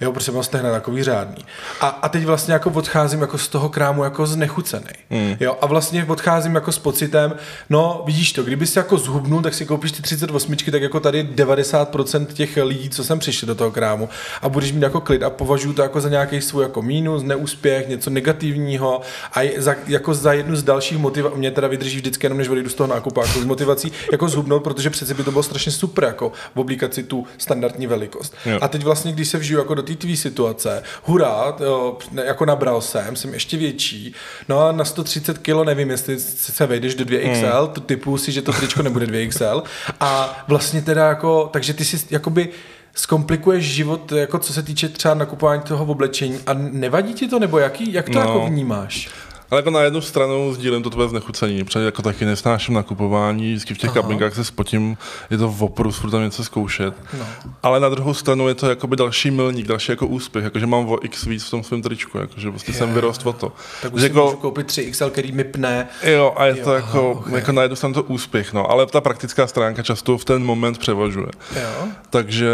jo, protože mám stehna takový řádný. A, a teď vlastně jako odcházím jako z toho krámu jako znechucený, hmm. jo, a vlastně odcházím jako s pocitem, no vidíš to, kdyby si jako zhubnul, tak si koupíš ty 38, tak jako tady 90% těch lidí, co jsem přišli do toho krámu. A budeš mít jako klid a považuji to jako za nějaký svůj jako mínus, neúspěch, něco negativního negativního a za, jako za jednu z dalších motivací, mě teda vydrží vždycky jenom, než odejdu z toho nákupu, jako z motivací jako zhubnout, protože přece by to bylo strašně super, jako v oblíkaci tu standardní velikost. Jo. A teď vlastně, když se vžiju jako do té tvý situace, hurá, jo, jako nabral jsem, jsem ještě větší, no a na 130 kg nevím, jestli se vejdeš do 2XL, hmm. to typu si, že to tričko nebude 2XL a vlastně teda jako, takže ty si jakoby zkomplikuješ život, jako co se týče třeba nakupování toho oblečení a nevadí ti to, nebo jaký, jak to no. jako vnímáš? Ale jako na jednu stranu sdílím to tvoje znechucení, protože jako taky nesnáším nakupování, vždycky v těch Aha. kabinkách se spotím, je to v oporu, furt tam něco zkoušet. No. Ale na druhou stranu je to jakoby další milník, další jako úspěch, jakože mám o x víc v tom svém tričku, jakože prostě je, jsem vyrost o to. Tak už jako, můžu koupit 3XL, který mi pne. Jo, a je jo, to jako, okay. jako na jednu stranu to úspěch, no, ale ta praktická stránka často v ten moment převažuje. Jo. Takže,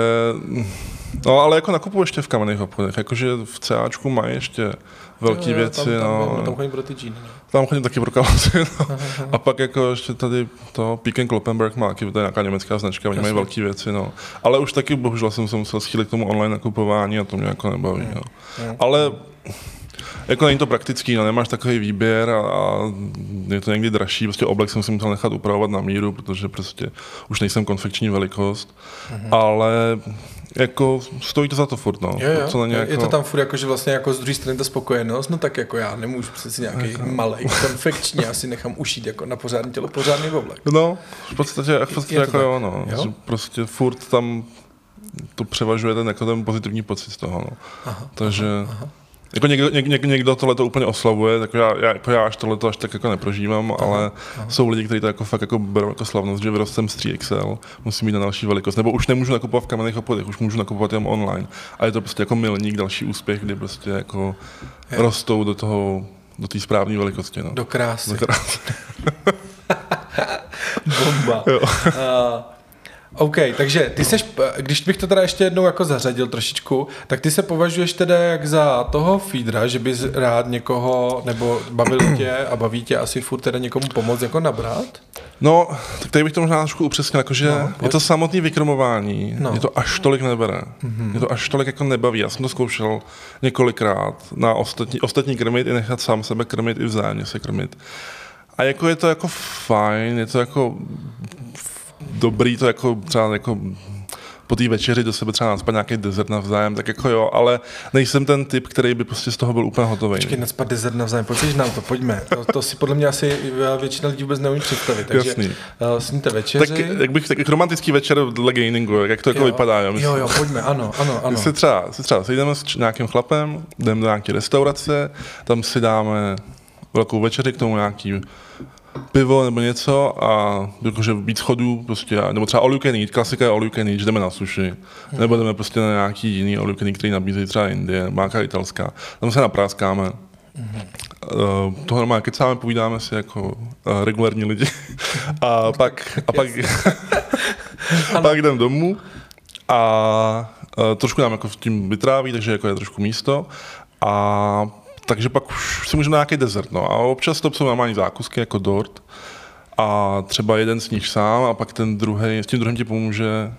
no ale jako nakupuji ještě v kamenných obchodech, jakože v CAčku mají ještě velké věci. Tam, no. tam, tam chodím pro ty džíny. No. Tam chodím taky pro kalhoty. No. a pak jako ještě tady to Peek Kloppenberg má, to je nějaká německá značka, oni mají velké věci. No. Ale už taky bohužel jsem se musel schýlit k tomu online nakupování a to mě jako nebaví. Mm. No. Mm. Ale jako není to praktický, no, nemáš takový výběr a, a je to někdy dražší, prostě oblek jsem si musel nechat upravovat na míru, protože prostě už nejsem konfekční velikost, mm-hmm. ale jako stojí to za to furt, no. Jo, jo. Co na ně, jako... Je to tam furt jako, že vlastně jako z druhé strany ta spokojenost, no tak jako já nemůžu přeci nějaký jako... malý konfekční, já si nechám ušít jako na pořádný tělo, pořádný oblek. No, v podstatě, v podstatě jako jo, no. Jo? Prostě furt tam to převažuje ten, jako ten pozitivní pocit z toho, no. Aha, Takže... Aha, aha. Jako někdo, něk, něk, někdo tohle to úplně oslavuje, tak já, já, jako já až tohle to až tak jako neprožívám, aha, ale aha. jsou lidi, kteří to jako fakt jako berou jako slavnost, že vyrostem z 3XL, musím mít na další velikost. Nebo už nemůžu nakupovat v kamenných obchodech, už můžu nakupovat jenom online. A je to prostě jako milník, další úspěch, kdy prostě jako je. rostou do toho, do té správné velikosti. No. Do krásy. Do krásy. Bomba. Jo. Uh, OK, takže ty seš, když bych to teda ještě jednou jako zařadil trošičku, tak ty se považuješ teda jak za toho feedra, že bys rád někoho, nebo bavil tě a baví tě asi furt teda někomu pomoct jako nabrat? No, tak tady bych to možná trošku upřesnil, jakože no, je to samotné vykromování, no. je to až tolik nebere, mm-hmm. je to až tolik jako nebaví. Já jsem to zkoušel několikrát na ostatní, ostatní krmit i nechat sám sebe krmit i vzájemně se krmit. A jako je to jako fajn, je to jako dobrý to jako třeba jako po té večeři do sebe třeba naspat nějaký dezert navzájem, tak jako jo, ale nejsem ten typ, který by prostě z toho byl úplně hotový. Počkej, naspat dezert navzájem, pojď nám to, pojďme. To, to, si podle mě asi většina lidí vůbec neumí představit. Takže Jasný. Uh, sníte večeři. Tak, jak bych, tak romantický večer dle gameingu, jak to jako jo, vypadá. Jo, jo, jo, pojďme, ano, ano, ano. Si třeba, si třeba sejdeme s nějakým chlapem, jdeme do nějaké restaurace, tam si dáme velkou večeři, k tomu nějaký pivo nebo něco a jakože víc chodů, prostě, nebo třeba all you can eat, klasika je all you can eat, jdeme na sushi, hmm. nebo jdeme prostě na nějaký jiný all you can eat, který nabízejí třeba Indie, máka italská, tam se napráskáme. Hmm. uh, toho normálně kecáme, povídáme si jako uh, regulární lidi. a pak, a pak, a pak jdem domů a uh, trošku nám jako v tím vytráví, takže jako je trošku místo. A takže pak už si můžeme na nějaký desert. No. A občas to jsou normální zákusky jako dort. A třeba jeden sníš sám a pak ten druhý, s tím druhým ti pomůže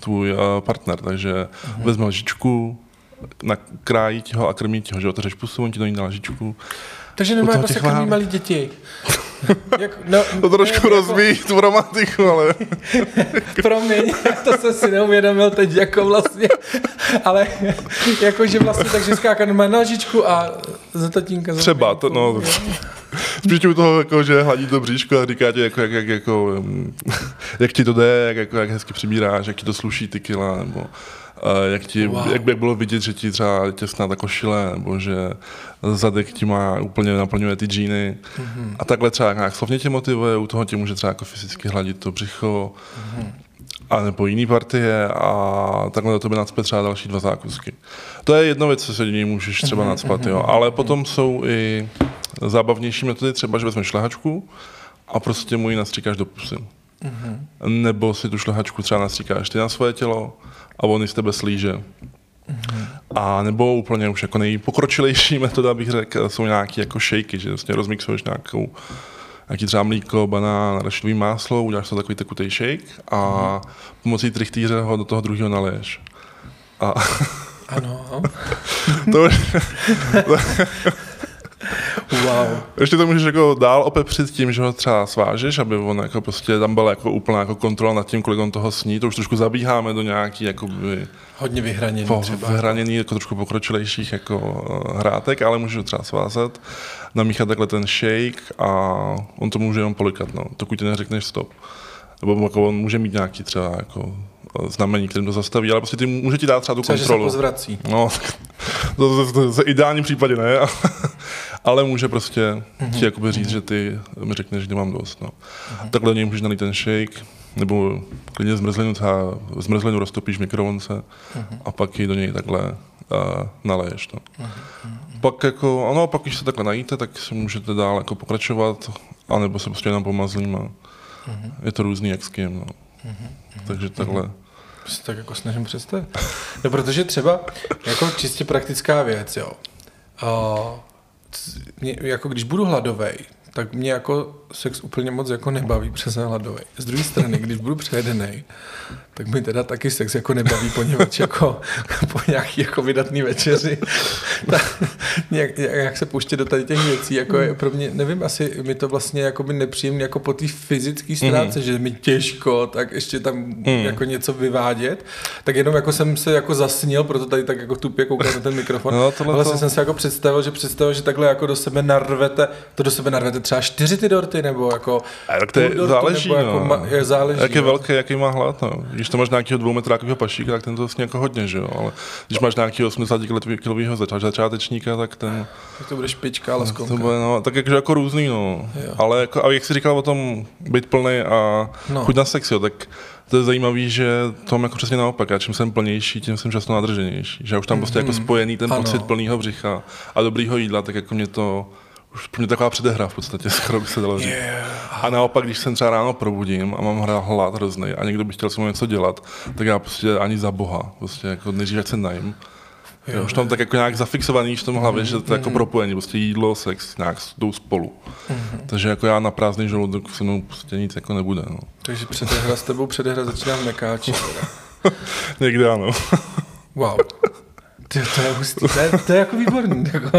tvůj uh, partner. Takže uh-huh. vezme lžičku, nakrájí ti ho a krmí ti ho, že otevřeš pusu, on ti to na lžičku. Takže nemá prostě krmí malí děti. Jak, no, to trošku ne, rozbíjí jako... tu romantiku, ale... Promiň, to jsem si neuvědomil teď jako vlastně, ale jako, že vlastně takže skáka na nožičku a za tatínka. Třeba, to, no, spíš u toho, jako, že hladí to bříško a říká ti, jako, jak, jak, jako, jak ti to jde, jak, jako, jak hezky přibíráš, jak ti to sluší ty kila, nebo jak, ti, wow. jak, jak bylo vidět, že ti třeba těsná ta košile, nebo že zadek ti má úplně naplňuje ty džíny. Mm-hmm. A takhle třeba nějak slovně tě motivuje, u toho tě může třeba jako fyzicky hladit to břicho, mm-hmm. a nebo jiný partie a takhle do tebe nadspe třeba další dva zákusky. To je jedna věc, co se něj můžeš třeba mm-hmm. nadspat, jo. Ale potom jsou i zábavnější metody, třeba, že vezmeš šlehačku a prostě mu ji nastříkáš do pusy. Mm-hmm. Nebo si tu šlehačku třeba nastříkáš ty na svoje tělo a on z tebe slíže. A nebo úplně už jako nejpokročilejší metoda, bych řekl, jsou nějaké jako šejky, že vlastně rozmixuješ nějakou nějaký třeba mlíko, banán, rašidový máslo, uděláš to takový tekutý shake a pomocí trichtýře ho do toho druhého naleješ. A ano. to, Wow. Ještě to můžeš jako dál opepřit tím, že ho třeba svážeš, aby on jako prostě tam byla jako úplná jako kontrola nad tím, kolik on toho sní. To už trošku zabíháme do nějaký jakoby, Hodně vyhraněný po, třeba. Vyhraněný, jako trošku pokročilejších jako uh, hrátek, ale můžeš ho třeba svázat, namíchat takhle ten shake a on to může jenom polikat, no, dokud ti neřekneš stop. Nebo jako on může mít nějaký třeba jako eh, znamení, kterým to zastaví, ale prostě ty může ti dát třeba tu třeba, kontrolu. Že se pozvrací. No, to, to, to, to, ideálním případě ne, ale může prostě mm-hmm. ti jakoby říct, mm-hmm. že ty mi řekneš, že mám dost. No. Mm-hmm. Takhle do něj můžeš nalít ten shake, nebo klidně zmrzlinu, třeba zmrzlinu roztopíš v mikrovonce mm-hmm. a pak ji do něj takhle uh, naleješ. No. Mm-hmm. Pak jako, ano, pak když se takhle najíte, tak si můžete dál jako pokračovat, anebo se prostě jenom pomazlím a mm-hmm. je to různý jak s kým. No. Mm-hmm. Takže takhle. Mm-hmm se tak jako snažím představit. No protože třeba jako čistě praktická věc, jo. Uh, mě, jako když budu hladovej, tak mě jako sex úplně moc jako nebaví přes hladovej. Z druhé strany, když budu přejedený, tak mi teda taky sex jako nebaví, poněvadž jako po nějaký jako vydatný večeři, tak, jak, jak, se pouštět do tady těch věcí, jako je pro mě, nevím, asi mi to vlastně jako by nepříjemné jako po té fyzické stránce, mm. že mi těžko, tak ještě tam mm. jako něco vyvádět, tak jenom jako jsem se jako zasnil, proto tady tak jako tupě koukám na ten mikrofon, no, tohle vlastně to... jsem si jako představil, že představil, že takhle jako do sebe narvete, to do sebe narvete třeba čtyři ty dorty, nebo jako a tak to je, dorty, záleží, nebo jako no. jako ma, je, záleží, jak je no. velký, jaký má hlad, no. Když to máš nějakého dvoumetrákového pašíka, tak ten to vlastně jako hodně, že jo, ale když máš nějakého 80 kilového začátečníka, tak ten... Tak to bude špička, ale to bude, no, tak jakže jako různý, no. Jo. Ale jako, a jak jsi říkal o tom být plný a no. chuť na sex, jo, tak to je zajímavé, že to mám jako přesně naopak. Já čím jsem plnější, tím jsem často nadrženější. Že už tam prostě mm, jako spojený ten ano. pocit plného břicha a dobrýho jídla, tak jako mě to už pro mě taková předehra v podstatě, skoro by se dalo říct. Yeah. A naopak, když jsem třeba ráno probudím a mám hlad hrozný a někdo by chtěl se mnou něco dělat, tak já prostě ani za boha, prostě jako nejdřív, se najím. Jo, jo, už tam tak jako nějak zafixovaný v tom hlavě, mm, že to je jako mm. propojení, prostě jídlo, sex nějak jdou spolu. Mm. Takže jako já na prázdný žaludek se mnou prostě nic jako nebude. No. Takže předehra s tebou předehra začíná v mekáči. Někde ano. wow. Ty, to je hustý, to je, to je jako výborný. Jako,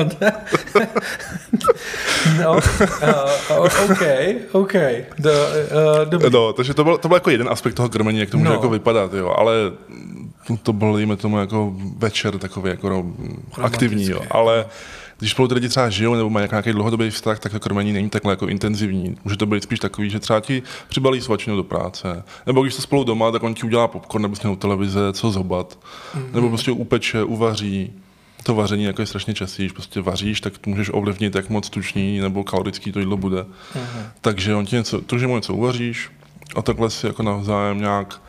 no, uh, OK, OK. Do, uh, dobrý. no, takže to byl, to byl jako jeden aspekt toho krmení, jak to může no. jako vypadat, jo, ale to byl, dejme tomu, jako večer takový jako no, aktivní, jo, ale když spolu ty lidi třeba žijou nebo mají nějaký dlouhodobý vztah, tak to krmení není takhle jako intenzivní. Může to být spíš takový, že třeba ti přibalí svačinu do práce. Nebo když jste spolu doma, tak on ti udělá popcorn nebo sněnou televize, co zobat. Mm-hmm. Nebo prostě upeče, uvaří. To vaření jako je strašně častý, když prostě vaříš, tak můžeš ovlivnit, jak moc tučný nebo kalorický to jídlo bude. Mm-hmm. Takže on ti něco, to, že mu něco uvaříš a takhle si jako navzájem nějak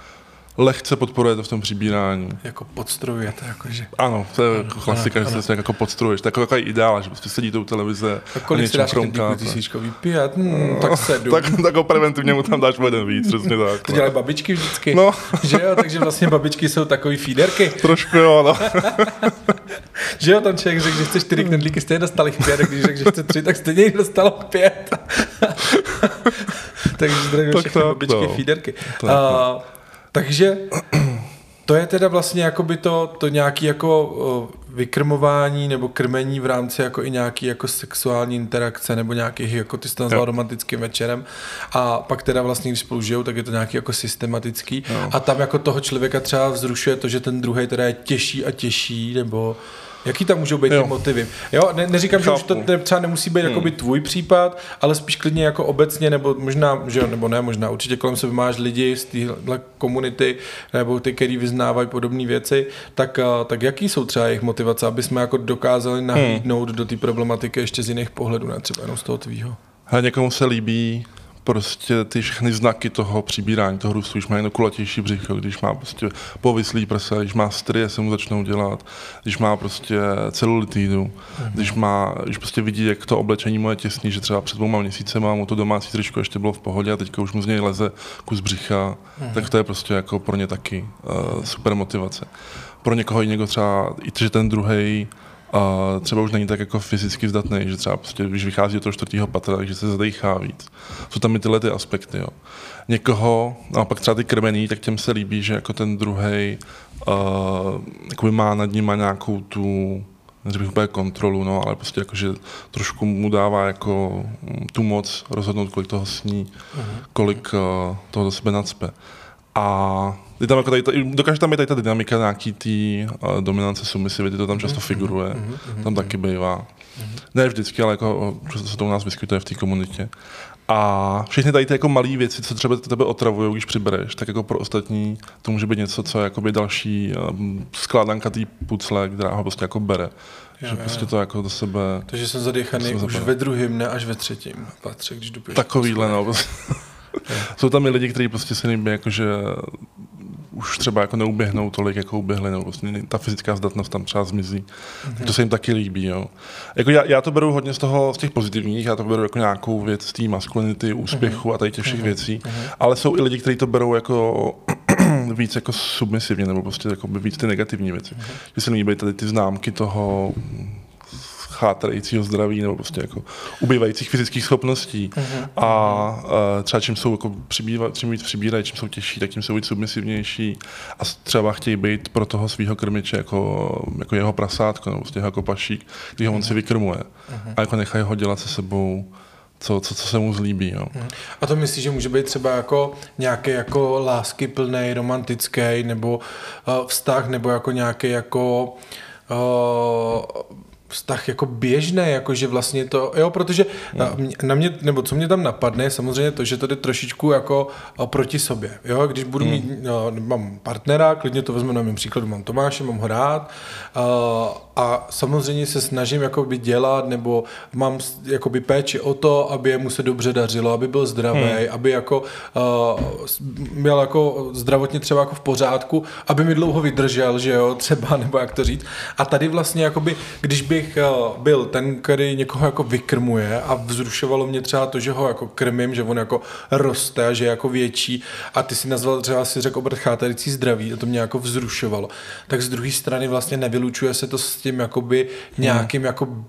lehce podporuje to v tom přibírání. Jako podstrojujete, jakože. Ano, to je jako klasika, ano, že se jako podstruješ. To je jako takový ideál, že prostě sedí tou televize a kolik si dáš chromka, tisíčkový pět, hmm, tak sedm. tak, tak preventivně mu tam dáš jeden víc, přesně tak. To dělají babičky vždycky, no. že jo, takže vlastně babičky jsou takový feederky. Trošku jo, no. že jo, tam člověk řekl, že chce čtyři knedlíky, stejně dostal jich pět, a když řekl, že chce tři, tak stejně jich dostal pět. takže zdravím tak všechny babičky no. feederky. Tak, uh, takže to je teda vlastně jakoby to, to nějaký jako vykrmování nebo krmení v rámci jako i nějaký jako sexuální interakce nebo nějakých, jako ty jsi romantickým večerem. A pak teda vlastně, když spolu žijou, tak je to nějaký jako systematický. Jo. a tam jako toho člověka třeba vzrušuje to, že ten druhý teda je těžší a těžší nebo Jaký tam můžou být jo. ty motivy? Jo, ne, neříkám, Chápu. že už to ne, třeba nemusí být hmm. jakoby tvůj případ, ale spíš klidně jako obecně, nebo možná, že jo, nebo ne, možná určitě kolem sebe máš lidi z téhle komunity, nebo ty, který vyznávají podobné věci, tak, eh, tak jaký jsou třeba jejich motivace, aby jsme jako dokázali nahlídnout hmm. do té problematiky ještě z jiných pohledů, ne třeba jenom z toho tvýho? Ale někomu se líbí prostě ty všechny znaky toho přibírání, toho růstu, když má jen kulatější břicho, když má prostě povislý prsa, když má strie, se mu začnou dělat, když má prostě celulitídu, mm-hmm. když má, když prostě vidí, jak to oblečení mu je těsný, že třeba před dvouma měsícema mu to domácí tričko ještě bylo v pohodě a teďka už mu z něj leze kus břicha, mm-hmm. tak to je prostě jako pro ně taky uh, super motivace. Pro někoho jiného třeba i že ten druhý a třeba už není tak jako fyzicky zdatný, že třeba prostě, když vychází do toho čtvrtého patra, takže se zadechá víc. Jsou tam i tyhle ty aspekty. Jo. Někoho, no a pak třeba ty krmený, tak těm se líbí, že jako ten druhý uh, má nad nima nějakou tu neřekl úplně kontrolu, no, ale prostě jako, že trošku mu dává jako mm, tu moc rozhodnout, kolik toho sní, uh-huh. kolik uh, toho do sebe nadspe. A je tam jako tady, dokáže tam být tady ta dynamika nějaký tý uh, dominance submisivity, to tam často mhm, figuruje, mm-hmm, tam taky bývá. Mm-hmm. Ne vždycky, ale jako, často se to u nás vyskytuje v té komunitě. A všechny tady ty jako malé věci, co třeba tebe otravují, když přibereš, tak jako pro ostatní to může být něco, co je jakoby další um, skládanka té pucle, která ho prostě jako bere. Jo, že jo, prostě to jako do sebe... Takže jsem zadechaný už ve druhém, ne až ve třetím patře, když Takovýhle, no. Jsou tam i lidi, kteří prostě se líbí, jakože už třeba jako neuběhnou tolik, jako uběhli, nebo vlastně ta fyzická zdatnost tam třeba zmizí. Mm-hmm. To se jim taky líbí. Jo. Jako já, já, to beru hodně z toho, z těch pozitivních, já to beru jako nějakou věc z té maskulinity, úspěchu mm-hmm. a tady těch všech mm-hmm. věcí, mm-hmm. ale jsou i lidi, kteří to berou jako víc jako submisivně, nebo prostě jako víc ty negativní věci. Mm-hmm. Že se líbí tady ty známky toho chátrajícího zdraví nebo prostě jako ubývajících fyzických schopností. Uh-huh. A, a třeba čím jsou jako přibýva, čím víc přibírají, čím jsou těžší, tak tím jsou víc submisivnější a třeba chtějí být pro toho svého krmiče jako, jako jeho prasátko nebo prostě jako pašík, který ho on si vykrmuje. Uh-huh. A jako nechají ho dělat se sebou co, co, co se mu zlíbí. Jo. A to myslíš, že může být třeba jako nějaký jako lásky plný, romantický, nebo uh, vztah, nebo jako nějaký jako uh, vztah jako běžné, jako že vlastně to, jo, protože na, na mě, nebo co mě tam napadne, samozřejmě to, že to jde trošičku jako proti sobě, jo, když budu hmm. mít, no, mám partnera, klidně to vezmu na mém příkladu, mám Tomáše, mám ho rád a, a samozřejmě se snažím jakoby dělat, nebo mám jakoby péči o to, aby mu se dobře dařilo, aby byl zdravý, hmm. aby jako uh, byl jako zdravotně třeba jako v pořádku, aby mi dlouho vydržel, že jo, třeba, nebo jak to říct. A tady vlastně jakoby, když bych bych eh, byl ten, který někoho jako vykrmuje a vzrušovalo mě třeba to, že ho jako krmím, že on jako roste a že je jako větší a ty si nazval třeba si řekl obrat chátající zdraví a to mě jako vzrušovalo. Tak z druhé strany vlastně nevylučuje se to s tím jakoby nějakým hmm. jako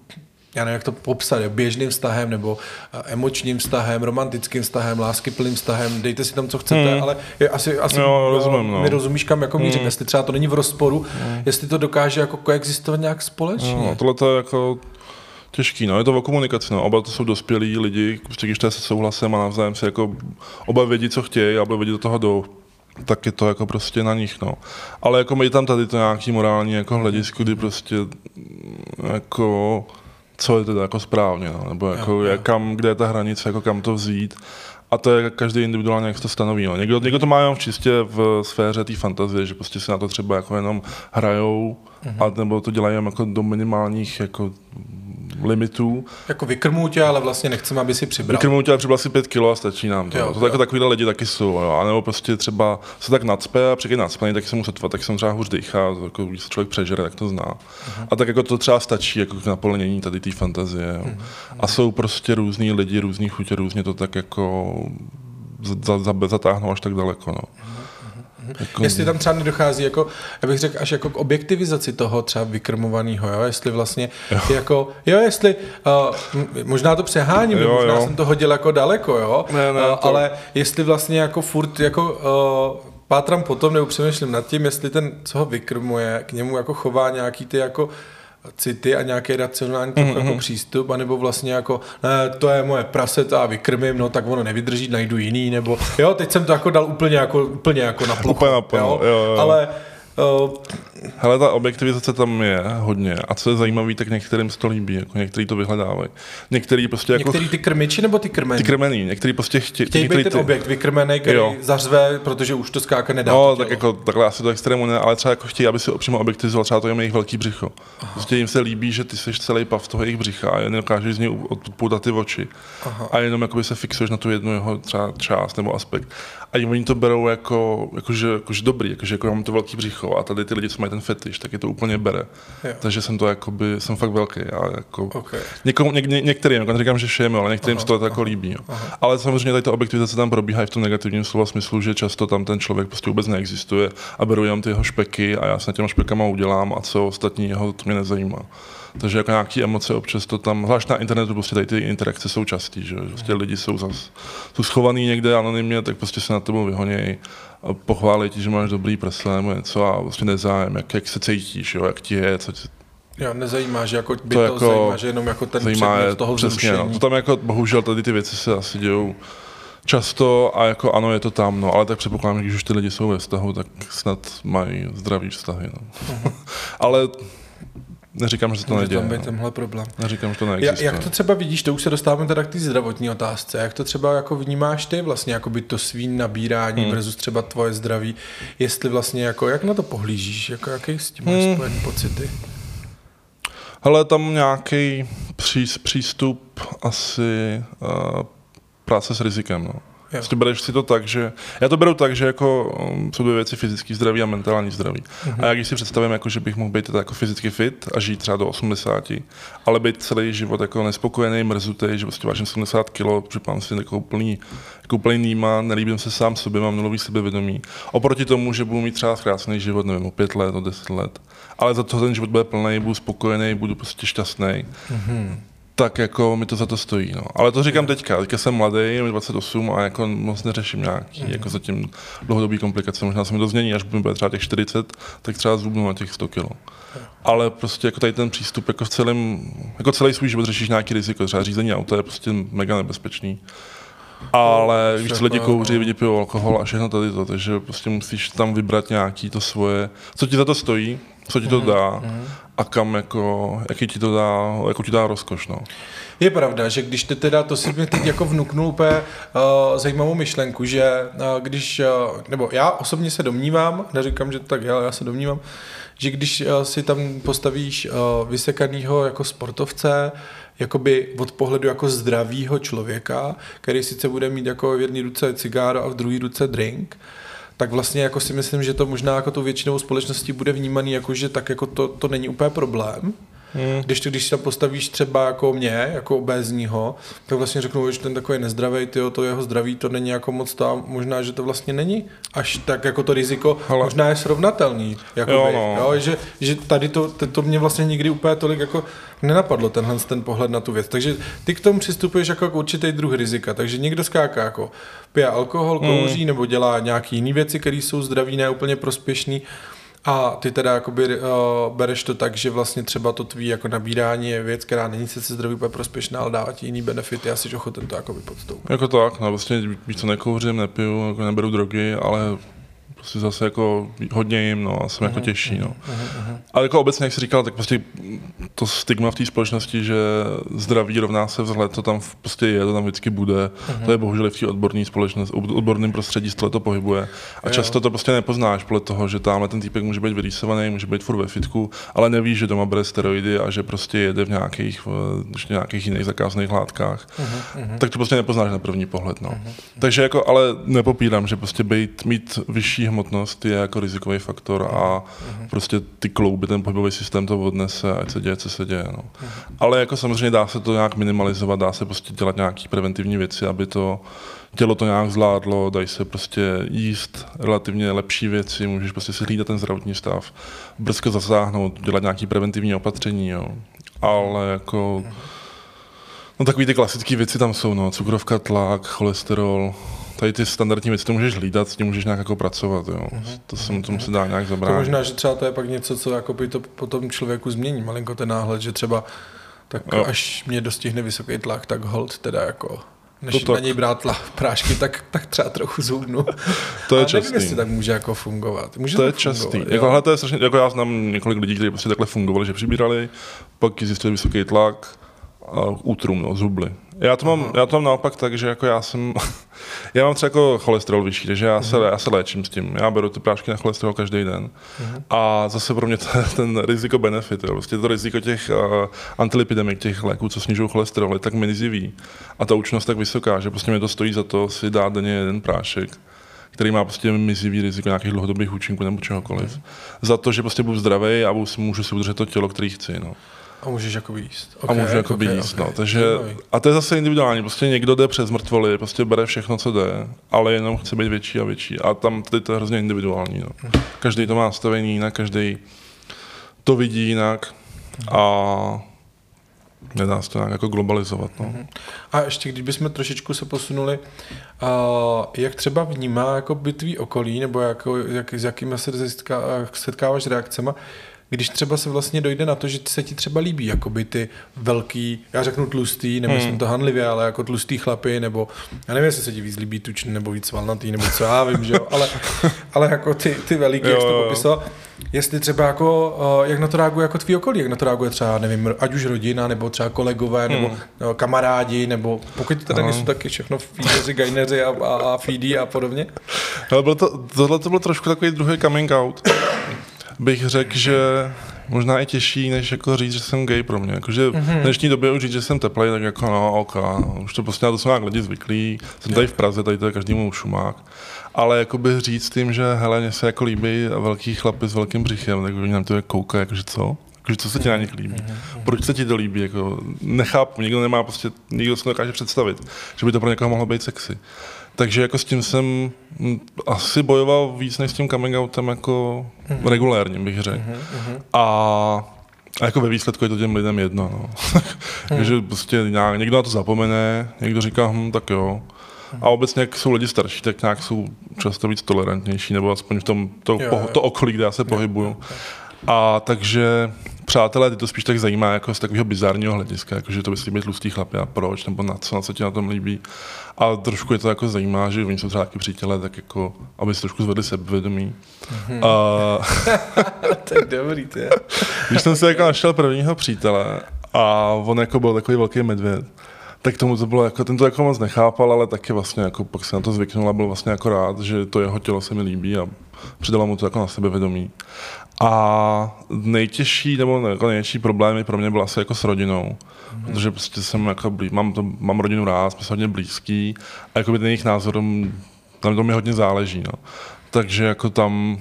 já nevím, jak to popsat, běžným vztahem nebo eh, emočním vztahem, romantickým vztahem, láskyplným vztahem, dejte si tam, co chcete, hmm. ale je asi, asi jo, rozumím, no. mi rozumíš, kam jako mířím, hmm. jestli třeba to není v rozporu, hmm. jestli to dokáže jako koexistovat nějak společně. No, tohle to je jako těžký, no, je to o komunikaci, no, oba to jsou dospělí lidi, prostě když to je se souhlasem a navzájem si jako oba vědí, co chtějí, a oba vědí do toho jdou tak je to jako prostě na nich, no. Ale jako mají tam tady to nějaký morální jako hledisko, kdy prostě jako co je teda jako správně, no, nebo jako jo, jo. kam, kde je ta hranice, jako kam to vzít. A to je každý individuálně, jak to stanoví. No. Někdo, někdo to má jenom čistě v sféře té fantazie, že prostě si na to třeba jako jenom hrajou, mm-hmm. a nebo to dělají jako do minimálních jako limitů. Jako vykrmou tě, ale vlastně nechceme, aby si přibral. Vykrmou tě, ale přibral si pět kilo a stačí nám to. Jo, Jo, to jo. jako takovýhle lidi taky jsou, jo. A nebo prostě třeba se tak nacpe a překy nacpaný, tak se mu sotva, tak se mu třeba hůř dýchá, jako když se člověk přežere, tak to zná. Mhm. A tak jako to třeba stačí jako k naplnění tady té fantazie. Jo. Mhm. A jsou prostě různý lidi, různý chutě, různě to tak jako za, za, zatáhnou až tak daleko. No. Jako, Jestli tam třeba nedochází, jako, já bych řekl, až jako k objektivizaci toho třeba vykrmovaného, jo? jestli vlastně, jo. jako, jo, jestli, uh, možná to přeháním, Jo, možná jo. jsem to hodil jako daleko, jo, Ne, ne, uh, to- ale jestli vlastně jako furt, jako, uh, pátram potom, nebo přemýšlím nad tím, jestli ten, co ho vykrmuje, k němu jako chová nějaký ty jako city a nějaký racionální mm-hmm. jako přístup, anebo vlastně jako, ne, to je moje prase, to já vykrmím, no tak ono nevydrží, najdu jiný, nebo jo, teď jsem to jako dal úplně jako, úplně jako na plochu, Úplně na plno, jo, jo. ale uh, Hele, ta objektivizace tam je hodně. A co je zajímavé, tak některým se to líbí, jako některý to vyhledávají. Některý prostě jako některý ty krmiči nebo ty krmení? ty krmený, některý prostě chtějí. Chtějí být ten objekt vykrmený, který Jo. zařve, protože už to skáka nedá. No, tak jako takhle asi do extrému ne, ale třeba jako chtějí, aby si opřímo objektivizoval třeba to jejich velký břicho. Aha. Prostě jim se líbí, že ty jsi celý pav toho jejich břicha a jen dokážeš z něj odpoutat ty oči. Aha. A jenom jakoby se fixuješ na tu jednu jeho třeba část nebo aspekt. A oni to berou jako, jako, že, jako že dobrý, jako, že jako mám to velký břicho a tady ty lidi, co mají ten fetiš, tak je to úplně bere. Jo. Takže jsem to jakoby, jsem fakt velký. A jako, Okay. Někomu, něk, ně, některým, jako neříkám, že všem, ale některým se to jako líbí. Jo. Ale samozřejmě tady ta objektivizace tam probíhá i v tom negativním slova smyslu, že často tam ten člověk prostě vůbec neexistuje a beru jenom ty jeho špeky a já se na těma špekama udělám a co ostatního, to mě nezajímá. Takže jako nějaký emoce občas to tam, zvlášť na internetu prostě tady ty interakce jsou častý, že prostě lidi jsou zas, jsou schovaný někde anonymně, tak prostě se na tebou vyhonějí a pochválí ti, že máš dobrý prsa nebo něco a prostě nezájem, jak, jak se cítíš, jo, jak ti je, co ti, Jo, nezajímá, že jako by To to, jako zajímá, že jenom jako ten zajímá předmět je toho přesně, vzrušení. no. To tam jako, bohužel tady ty věci se asi dějou často a jako ano, je to tam, no, ale tak předpokládám, že když už ty lidi jsou ve vztahu, tak snad mají zdravý vztahy, no. ale neříkám, že se to Může neděje, tam být no. tenhle problém. neříkám, že to Ja, neexistuje. jak to třeba vidíš, to už se dostáváme teda k té zdravotní otázce, jak to třeba jako vnímáš ty vlastně, jako by to svý nabírání hmm. versus třeba tvoje zdraví, jestli vlastně jako, jak na to pohlížíš, jako jaký s tím Hmm. spojený pocity? Hele, tam nějaký pří, přístup asi uh, práce s rizikem, no. Prostě bereš si to tak, že... Já to beru tak, že jako um, jsou dvě věci, fyzický zdraví a mentální zdraví. Mhm. A jak když si představím, jako, že bych mohl být jako fyzicky fit a žít třeba do 80, ale být celý život jako nespokojený, mrzutý, že prostě vážím 70 kg, připadám si jako úplný, jako úplný nýma, nelíbím se sám sobě, mám nulový sebevědomí. Oproti tomu, že budu mít třeba zkrácený život, nevím, o 5 let, o 10 let. Ale za to ten život bude plný, budu spokojený, budu prostě šťastný tak jako mi to za to stojí. No. Ale to říkám teďka, teďka jsem mladý, je mi 28 a jako moc neřeším nějaký Mhm. jako zatím dlouhodobý komplikace. Možná se mi to změní, až budu třeba těch 40, tak třeba zubnu na těch 100 kg. Ale prostě jako tady ten přístup, jako v celém, jako celý svůj život řešíš nějaký riziko, třeba řízení auta je prostě mega nebezpečný. Ale víš, co lidi Všechno, kouří, lidi pijou alkohol a všechno tady to, takže prostě musíš tam vybrat nějaký to svoje, co ti za to stojí, co ti to dá a kam jako, jaký ti to dá, jako ti dá rozkoš, no. Je pravda, že když ty teda, to si mi teď jako vnuknul úplně uh, zajímavou myšlenku, že uh, když, uh, nebo já osobně se domnívám, neříkám, že to tak je, ale já se domnívám, že když uh, si tam postavíš uh, vysekanýho jako sportovce, jakoby od pohledu jako zdravýho člověka, který sice bude mít jako v jedné ruce cigáro a v druhé ruce drink, tak vlastně jako si myslím, že to možná jako tu většinou společnosti bude vnímaný jako, že tak jako to, to není úplně problém. Hmm. Když, to, když tam postavíš třeba jako mě, jako obézního, tak vlastně řeknu, že ten takový nezdravý, tyjo, to jeho zdraví, to není jako moc to, a možná, že to vlastně není až tak jako to riziko, Ale- možná je srovnatelný. Jakoby, Jo, no. jo, že, že tady to, to, to mě vlastně nikdy úplně tolik jako nenapadlo, tenhle ten pohled na tu věc. Takže ty k tomu přistupuješ jako k určitý druh rizika. Takže někdo skáká jako pije alkohol, kouří mm. nebo dělá nějaké jiné věci, které jsou zdraví, ne úplně prospěšný. A ty teda jakoby, uh, bereš to tak, že vlastně třeba to tvý jako nabírání je věc, která není sice zdraví úplně prospěšná, ale dává ti jiný benefity a jsi ochoten to jakoby podstoupit. Jako tak, no vlastně víš co, nekouřím, nepiju, jako neberu drogy, ale prostě zase jako hodně jim, no, a jsem jako těžší, no. Ale jako obecně, jak jsi říkal, tak prostě to stigma v té společnosti, že zdraví rovná se vzhled, to tam prostě je, to tam vždycky bude. To je bohužel v té odborné společnosti, odborném prostředí se to pohybuje. A často to prostě nepoznáš podle toho, že tamhle ten týpek může být vyrýsovaný, může být furt ve fitku, ale neví, že doma bere steroidy a že prostě jede v nějakých, v nějakých jiných zakázaných látkách. Tak to prostě nepoznáš na první pohled. No. Takže jako, ale nepopírám, že prostě být, mít vyšší hmotnost je jako rizikový faktor a prostě ty klouby, ten pohybový systém to odnese, ať se děje, co se děje. No. Ale jako samozřejmě dá se to nějak minimalizovat, dá se prostě dělat nějaké preventivní věci, aby to tělo to nějak zvládlo, dají se prostě jíst relativně lepší věci, můžeš prostě si hlídat ten zdravotní stav, brzko zasáhnout, dělat nějaké preventivní opatření, jo. Ale jako... No takový ty klasické věci tam jsou, no, cukrovka, tlak, cholesterol, tady ty standardní věci, to můžeš hlídat, s tím můžeš nějak jako pracovat, jo. Mm-hmm. To se tomu se dá nějak zabránit. To možná, že třeba to je pak něco, co jako by to potom člověku změní, malinko ten náhled, že třeba tak jo. až mě dostihne vysoký tlak, tak hold teda jako než to na něj brát tla, prášky, tak, tak třeba trochu zubnu. To je A častý. nevím, jestli tak může jako fungovat. Může to, to je častý. Jako, to je strašně, jako já znám několik lidí, kteří prostě takhle fungovali, že přibírali, pak zjistili vysoký tlak, a útrum, no, zubly. Já to, mám, já to mám naopak tak, že jako já jsem, já mám třeba jako cholesterol vyšší, takže já se, já se léčím s tím. Já beru ty prášky na cholesterol každý den. A zase pro mě to, ten riziko benefit, jo. Prostě to riziko těch uh, antilipidemik, těch léků, co snižují cholesterol, je tak mizivý. A ta účinnost tak vysoká, že prostě mě to stojí za to si dát denně jeden prášek který má prostě mizivý riziko nějakých dlouhodobých účinků nebo čehokoliv. Za to, že prostě budu zdravý a můžu si udržet to tělo, který chci. No. A můžeš jako jíst. Okay, a můžu jako okay, jíst, okay. no. Takže, a to je zase individuální. Prostě někdo jde přes mrtvoly, prostě bere všechno, co jde, ale jenom chce být větší a větší. A tam tady to je hrozně individuální. No. Mhm. Každý to má nastavení jinak, každý to vidí jinak. A nedá se to nějak jako globalizovat. No. Mhm. A ještě když bychom trošičku se posunuli, uh, jak třeba vnímá jako by tvý okolí, nebo jako, jak, s jakými se setkáváš reakcema, když třeba se vlastně dojde na to, že se ti třeba líbí jakoby ty velký, já řeknu tlustý, nemyslím hmm. to hanlivě, ale jako tlustý chlapy, nebo já nevím, jestli se ti víc líbí tučný, nebo víc valnatý, nebo co já vím, že jo, ale, ale jako ty, ty veliký, jo, jak jsi to popisoval, jestli třeba jako, uh, jak na to reaguje jako tvý okolí, jak na to reaguje třeba, nevím, ať už rodina, nebo třeba kolegové, nebo hmm. nebo kamarádi, nebo pokud to tady no. nejsou taky všechno feederři, gaineři a, a, a feedy a podobně. Ale bylo to, tohle to bylo trošku takový druhý coming out bych řekl, že možná i těžší, než jako říct, že jsem gay pro mě. Jakože mm-hmm. v dnešní době už říct, že jsem teplej, tak jako no, ok, no, už to prostě na to jsou nějak lidi zvyklí. Jsem tady v Praze, tady to je každému šumák. Ale jako bych říct tím, že hele, mně se jako líbí velký chlapy s velkým břichem, tak oni nám to je kouká, jakože co? Jakože co se ti na nich líbí? Mm-hmm. Proč se ti to líbí? Jako, nechápu, nikdo nemá prostě, nikdo se nedokáže představit, že by to pro někoho mohlo být sexy. Takže jako s tím jsem hm, asi bojoval víc než s tím coming outem jako mm-hmm. regulérně, bych řekl. Mm-hmm. A, a jako ve výsledku je to těm lidem jedno. No. Takže mm. prostě nějak, někdo na to zapomene, někdo říká, hm, tak jo. A obecně, jak jsou lidi starší, tak nějak jsou často víc tolerantnější, nebo aspoň v tom to, jo, jo. to okolí, kde já se pohybuju. A takže přátelé, ty to spíš tak zajímá jako z takového bizarního hlediska, jako že to by být tlustý chlap a proč, nebo na co, na co ti na tom líbí. A trošku je to jako zajímá, že oni jsou třeba taky přítelé, tak jako, aby se trošku zvedli sebevědomí. Mm-hmm. A... to je dobrý, to je. Když jsem si jako našel prvního přítele a on jako byl takový velký medvěd, tak tomu to bylo jako, ten to jako moc nechápal, ale taky vlastně jako pak se na to zvyknul a byl vlastně jako rád, že to jeho tělo se mi líbí a přidala mu to jako na sebevědomí. A nejtěžší nebo jako největší problémy pro mě byl asi jako s rodinou, mm. protože prostě jsem jako blí, mám, to, mám rodinu rád, jsme hodně blízký a jako by ten jejich názor, tam to mi hodně záleží, no. Takže jako tam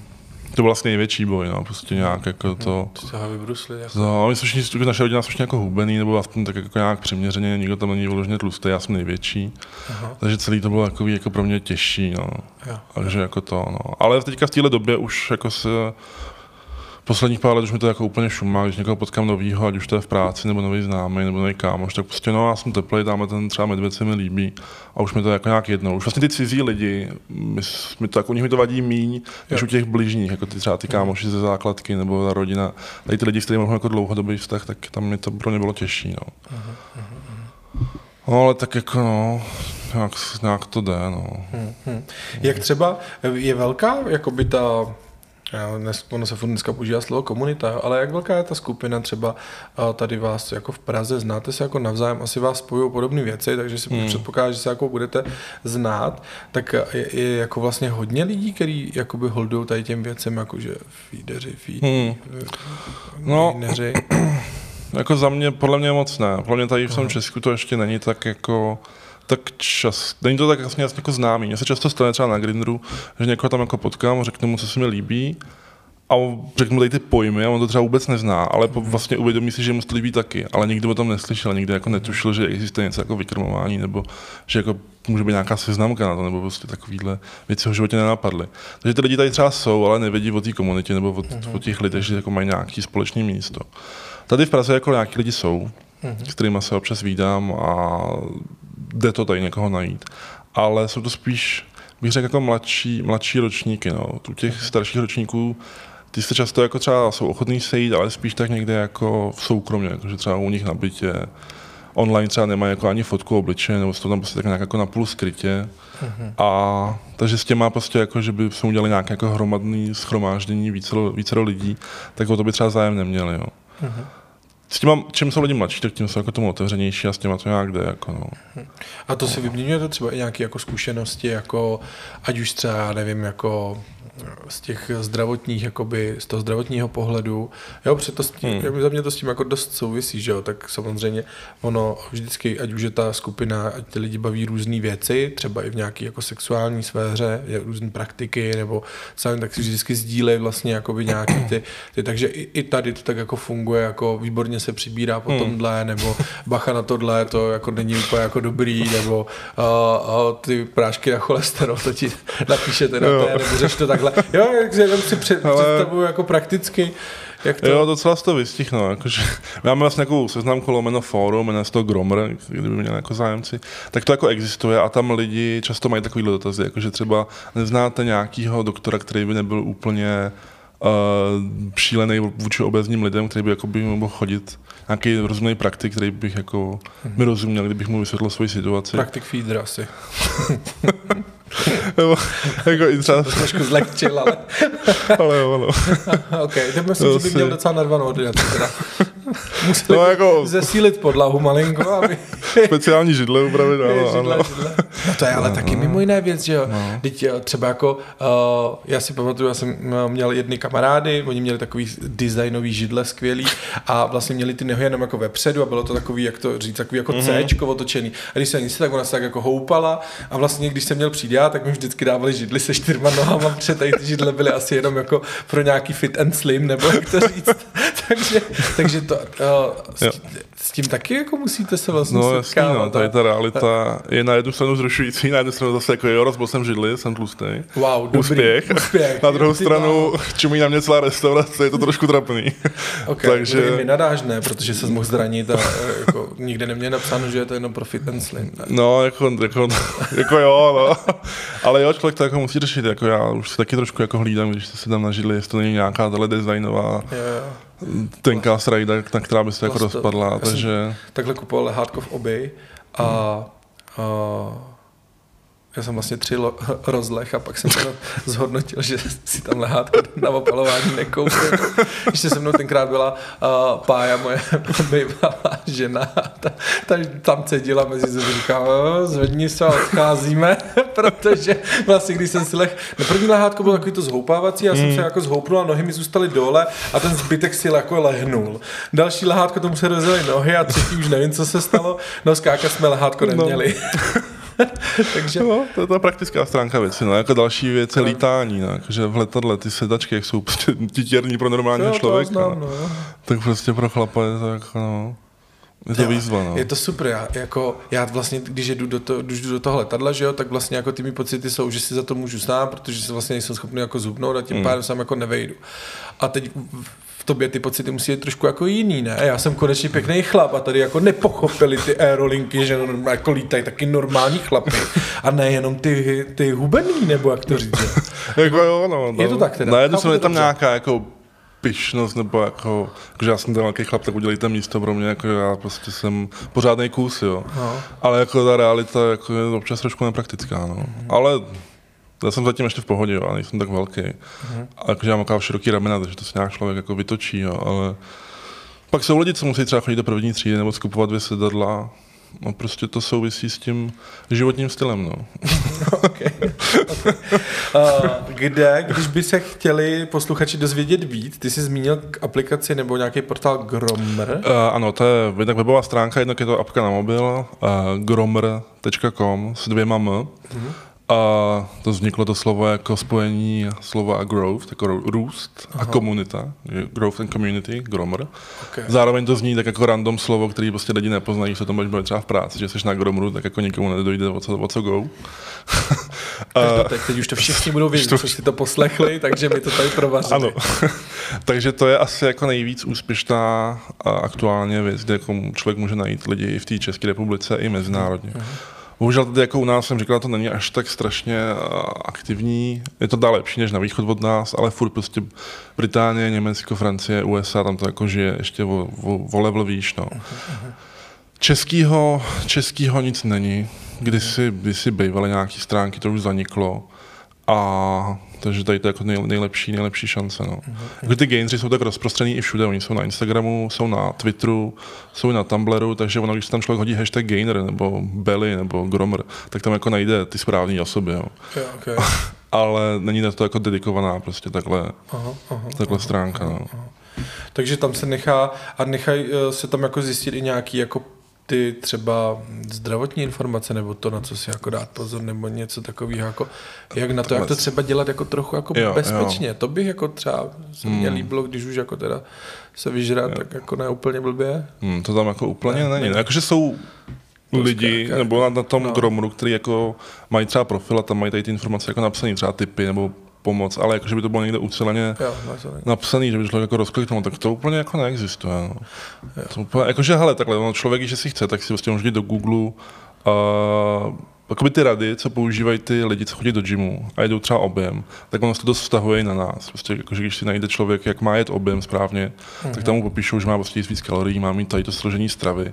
to byl vlastně největší boj, no, prostě nějak jako mhm. to... Ty se vybrusli, jako... No, my jsme všichni, naše rodina jsou jako hubený, nebo aspoň tak jako nějak přiměřeně, nikdo tam není vyloženě tlustý, já jsem největší. Aha. Takže celý to bylo jako, jako pro mě těžší, no. Jo. Takže jako to, no. Ale teďka v téhle době už jako se posledních pár let už mi to jako úplně šumá, když někoho potkám novýho, ať už to je v práci, nebo nový známý, nebo nový kámoš, tak prostě no, já jsem teplý, dáme ten třeba medvěd se mi líbí a už mi to jako nějak jedno. Už vlastně ty cizí lidi, mi, mi to, jako, u nich mi to vadí míň, než u těch bližních, jako ty třeba ty kámoši ze základky, nebo ta rodina. Tady ty lidi, s kterými mám jako dlouhodobý vztah, tak tam mi to pro ně bylo těžší. No. No ale tak jako no, nějak, nějak to jde, no. Hmm, hmm. Jak třeba je velká, jakoby ta dnes, ono se furt dneska používá slovo komunita, ale jak velká je ta skupina třeba tady vás jako v Praze, znáte se jako navzájem, asi vás spojují podobné věci, takže si hmm. předpokládám, že se jako budete znát, tak je, je jako vlastně hodně lidí, kteří jakoby holdují tady těm věcem, jakože feedery, feed, hmm. no, jako za mě, podle mě moc ne. Podle mě tady v tom Česku to ještě není tak jako tak čas, není to tak jasně, jasně jako známý. Mně se často stane třeba na Grindru, že někoho tam jako potkám, řeknu mu, co se mi líbí a řeknu mu tady ty pojmy a on to třeba vůbec nezná, ale vlastně uvědomí si, že mu to líbí taky, ale nikdy o tom neslyšel, nikdy jako netušil, že existuje něco jako vykrmování, nebo že jako může být nějaká seznamka na to, nebo prostě takovýhle věci v životě nenapadly. Takže ty lidi tady třeba jsou, ale nevědí o té komunitě nebo o, mm-hmm. o těch lidech, že jako mají nějaký společné místo. Tady v Praze jako nějaký lidi jsou, mm-hmm. s kterými se občas vídám a jde to tady někoho najít. Ale jsou to spíš, bych řekl, jako mladší, mladší ročníky. No. Tu těch mm-hmm. starších ročníků, ty se často jako třeba jsou ochotní sejít, ale spíš tak někde jako v soukromně, jako že třeba u nich na bytě, online třeba nemají jako ani fotku obličeje, nebo jsou tam prostě tak nějak jako na půl skrytě. Mm-hmm. A takže s těma prostě jako, že by jsme udělali nějaké jako hromadné schromáždění více, více lidí, tak o to by třeba zájem neměli. Jo. Mm-hmm s těma, čím jsou lidi mladší, tak tím jsou jako tomu otevřenější a s těma to nějak jde. Jako no. A to si vyměňujete třeba i nějaké jako zkušenosti, jako ať už třeba, nevím, jako z těch zdravotních, jakoby z toho zdravotního pohledu. Jo, protože to s tím, hmm. za mě to s tím jako dost souvisí, že jo, tak samozřejmě ono vždycky, ať už je ta skupina, ať ty lidi baví různé věci, třeba i v nějaké jako sexuální sféře, různé praktiky, nebo sami tak si vždycky sdílejí vlastně jakoby nějaký ty, ty takže i, i, tady to tak jako funguje, jako výborně se přibírá po hmm. tomhle, nebo bacha na tohle, to jako není úplně jako dobrý, nebo uh, uh, ty prášky na cholesterol, to ti napíšete na té, nebo řeš to tak takhle. Jo, jak jenom si před, Ale... představuju jako prakticky, jak to... Jo, docela to vystihnu. Jakože, máme vlastně nějakou seznamku lomeno fórum, jmenuje se to Gromr, kdyby měli jako zájemci, tak to jako existuje a tam lidi často mají takovýhle dotazy, jakože třeba neznáte nějakého doktora, který by nebyl úplně uh, šílený vůči obezním lidem, který by jako by mohl chodit nějaký rozumný praktik, který bych jako mi rozuměl, kdybych mu vysvětlil svoji situaci. Praktik feeder asi. Nebo, jako i třeba... To trošku zlehčil, ale... ale jo, no. ok, to myslím, to že by měl docela narvanou ordinaci teda. Museli no, jako... zesílit podlahu malinko, aby... Speciální židle upravit, ano, židle, ano. Židle. No to je ale no, taky mimo jiné věc, že jo. No. Teď eh, třeba jako, uh, já si pamatuju, já jsem eh, měl jedny kamarády, oni měli takový designový židle skvělý a vlastně měli ty nehy jenom jako vepředu a bylo to takový, jak to říct, takový jako mm-hmm. C otočený. A když se nic, tak ona se tak jako houpala a vlastně, když jsem měl přijít já, tak mi vždycky dávali židly se čtyřma nohama, protože tady ty židle byly asi jenom jako pro nějaký fit and slim, nebo jak to říct. takže, takže to, uh, s, s, tím taky jako musíte se vlastně no. Jasný, no, tady ta realita je na jednu stranu zrušující, na jednu stranu zase jako jo, rozbil jsem židli, jsem tlustý. Wow, dobrý, úspěch. úspěch. Na druhou stranu čumí na mě celá restaurace, je to trošku trapný. Okay, takže... To mi nadáš ne, protože se mohl zranit a jako, nikde neměl napsáno, že je to jenom pro and slim. Ne? No, jako, jako, jako jo, no. Ale jo, člověk to jako musí řešit, jako já už si taky trošku jako hlídám, když se tam nažili, jestli to není nějaká tahle designová tenká srajda, na která by se jako rozpadla, takže... Takhle kupoval lehátko v oby a, a já jsem vlastně tři lo- rozlech a pak jsem to zhodnotil, že si tam lehátko na opalování nekoupil. Ještě se mnou tenkrát byla uh, pája, moje bývalá žena. Ta, ta, tam cedila mezi zemi, říká, zvedni se a odcházíme, protože vlastně, když jsem si leh, na první lehátko bylo takový to zhoupávací, já jsem hmm. se jako zhoupnul a nohy mi zůstaly dole a ten zbytek si jako lehnul. Další lehátko tomu se rozjeli nohy a třetí už nevím, co se stalo. No skákat jsme lehátko no. neměli. No. Takže... No, to je ta praktická stránka věci. No. Jako další věc je no. lítání. No. Jakože v letadle ty sedačky, jak jsou prostě titěrní pro normálního člověka. Znám, no. Tak prostě pro chlapa je to jako, no, je to jo, výzva, no. Je to super, já, jako, já vlastně, když jdu do, to, když jdu do toho letadla, že jo, tak vlastně jako ty mi pocity jsou, že si za to můžu stát, protože se vlastně nejsem schopný jako zhubnout a tím mm. pádem sám jako nevejdu. A teď tobě ty pocity musí být trošku jako jiný, ne? Já jsem konečně pěkný chlap a tady jako nepochopili ty aerolinky, že jako lítají taky normální chlapy a nejenom ty, ty hubený, nebo jak to říct. jako jo, no, je to tak teda. Na jednu je tam nějaká jako pyšnost, nebo jako, že já jsem ten velký chlap, tak udělejte místo pro mě, jako já prostě jsem pořádný kus, jo. No. Ale jako ta realita jako je občas trošku nepraktická, no. Mm-hmm. Ale já jsem zatím ještě v pohodě, jo, a nejsem tak velký. Mm-hmm. A jakože já mám široký ramena, takže to se nějak člověk jako vytočí, jo, ale pak jsou lidi, co musí třeba chodit do první třídy nebo skupovat dvě sedadla. No prostě to souvisí s tím životním stylem, no. okay. okay. Uh, kde, když by se chtěli posluchači dozvědět víc, ty jsi zmínil k aplikaci nebo nějaký portál Gromr? Uh, ano, to je jednak webová stránka, jednak je to apka na mobil, uh, gromr.com s dvěma m. Uh-huh. A to vzniklo to slovo jako spojení slova growth, jako růst Aha. a komunita, growth and community, gromr. Okay. Zároveň to zní tak jako random slovo, který prostě lidi nepoznají, se to může třeba v práci, že jsi na gromru, tak jako nikomu nedojde o co, o co go. a, teď, teď už to všichni budou vědět, to... co si to poslechli, takže mi to tady provařili. Ano, takže to je asi jako nejvíc úspěšná a aktuálně věc, kde jako člověk může najít lidi v té České republice i mezinárodně. Uh-huh. Bohužel tady jako u nás jsem říkal, to není až tak strašně eh, aktivní. Je to dál lepší než na východ od nás, ale furt prostě Británie, Německo, Francie, USA, tam to jako žije ještě o, o, o level výš. No. Českýho, českýho nic není. Kdysi, kdysi bývaly nějaké stránky, to už zaniklo. A takže tady to je jako nej, nejlepší, nejlepší šance. No. Mm-hmm. Jako ty gainři jsou tak rozprostřený i všude. Oni jsou na Instagramu, jsou na Twitteru, jsou na Tumblru, takže ono, když tam člověk hodí hashtag gainer nebo belly nebo gromer, tak tam jako najde ty správné osoby. Jo. Yeah, okay. Ale není na to jako dedikovaná prostě takhle, aha, aha, takhle aha, stránka. Aha, no. aha. Takže tam se nechá a nechají eh, se tam jako zjistit i nějaký jako ty třeba zdravotní informace, nebo to, na co si jako dát pozor, nebo něco takového, jako, jak na to, jak to třeba dělat jako trochu jako jo, bezpečně. Jo. To bych jako třeba se hmm. mě líbilo, když už jako teda se vyžrat, jo. tak jako ne úplně blbě. Hmm, to tam jako úplně ne, není. Ne. Jakože jsou lidi, nebo na, na tom no. Gromru, který jako mají třeba profil a tam mají tady ty informace jako napsané, třeba typy nebo pomoc, ale jako, že by to bylo někde uceleně jo, napsaný, že by člověk jako rozkliknul, tak to úplně jako neexistuje. No. To úplně, jakože, hele, takhle, no, člověk, že si chce, tak si vlastně může jít do Google a Jakoby ty rady, co používají ty lidi, co chodí do gymu a jedou třeba objem, tak ono se to dost vztahuje i na nás. Prostě jakože když si najde člověk, jak má jet objem správně, mm-hmm. tak tam mu popíšou, že má prostě víc kalorií, má mít tady to složení stravy.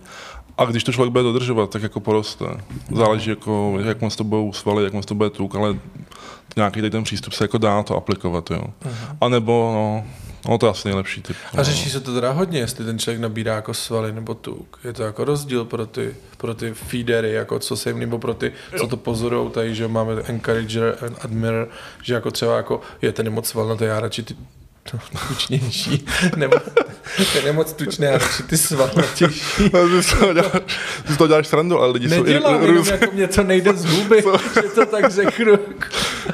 A když to člověk bude dodržovat, tak jako poroste. Záleží, jako, jak moc to budou svaly, jak moc to bude tuk, ale nějaký ten přístup se jako dá to aplikovat, jo. Uh-huh. A nebo, no, no, to je asi nejlepší typ. A řeší se to teda hodně, jestli ten člověk nabírá jako svaly nebo tuk. Je to jako rozdíl pro ty, pro ty feedery, jako co se jim, nebo pro ty, co to pozorují tady, že máme encourager and admirer, že jako třeba jako je ten moc sval, na to já radši ty tučnější, nebo ten je moc tučný a radši ty svalnatější. Ty, to děláš, ty to děláš srandu, ale lidi Nedělám, jsou... Nedělám, jako mě to nejde z huby, že to tak řeknu.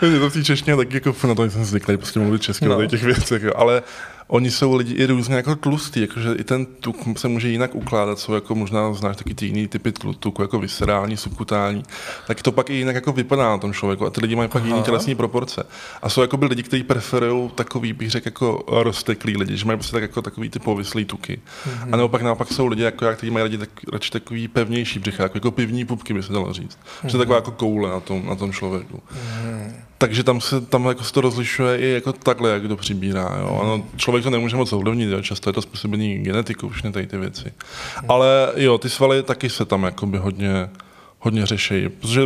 Je to v té češtině tak jako na to jsem zvyklý prostě mluvit česky no. na těch věcech, ale oni jsou lidi i různě jako tlustý, jakože i ten tuk se může jinak ukládat, jsou jako možná znáš taky ty jiný typy tuku, jako viscerální, subkutální, tak to pak i jinak jako vypadá na tom člověku a ty lidi mají pak jiný tělesní proporce. A jsou jako by lidi, kteří preferují takový, bych řekl, jako rozteklý lidi, že mají prostě tak jako takový ty povislý tuky. Mm-hmm. A naopak naopak jsou lidi, jako já, kteří mají lidi tak, radši takový pevnější břicha, jako, jako pivní pupky, by se dalo říct. Mm-hmm. Že to taková jako koule na tom, na tom člověku. Mm-hmm. Takže tam se, tam jako se to rozlišuje i jako takhle, jak to přibírá. Jo. Ano, člověk to nemůže moc ovlivnit, jo. často je to způsobený genetikou, všechny tady ty věci. Ale jo, ty svaly taky se tam jakoby hodně, hodně řeší, protože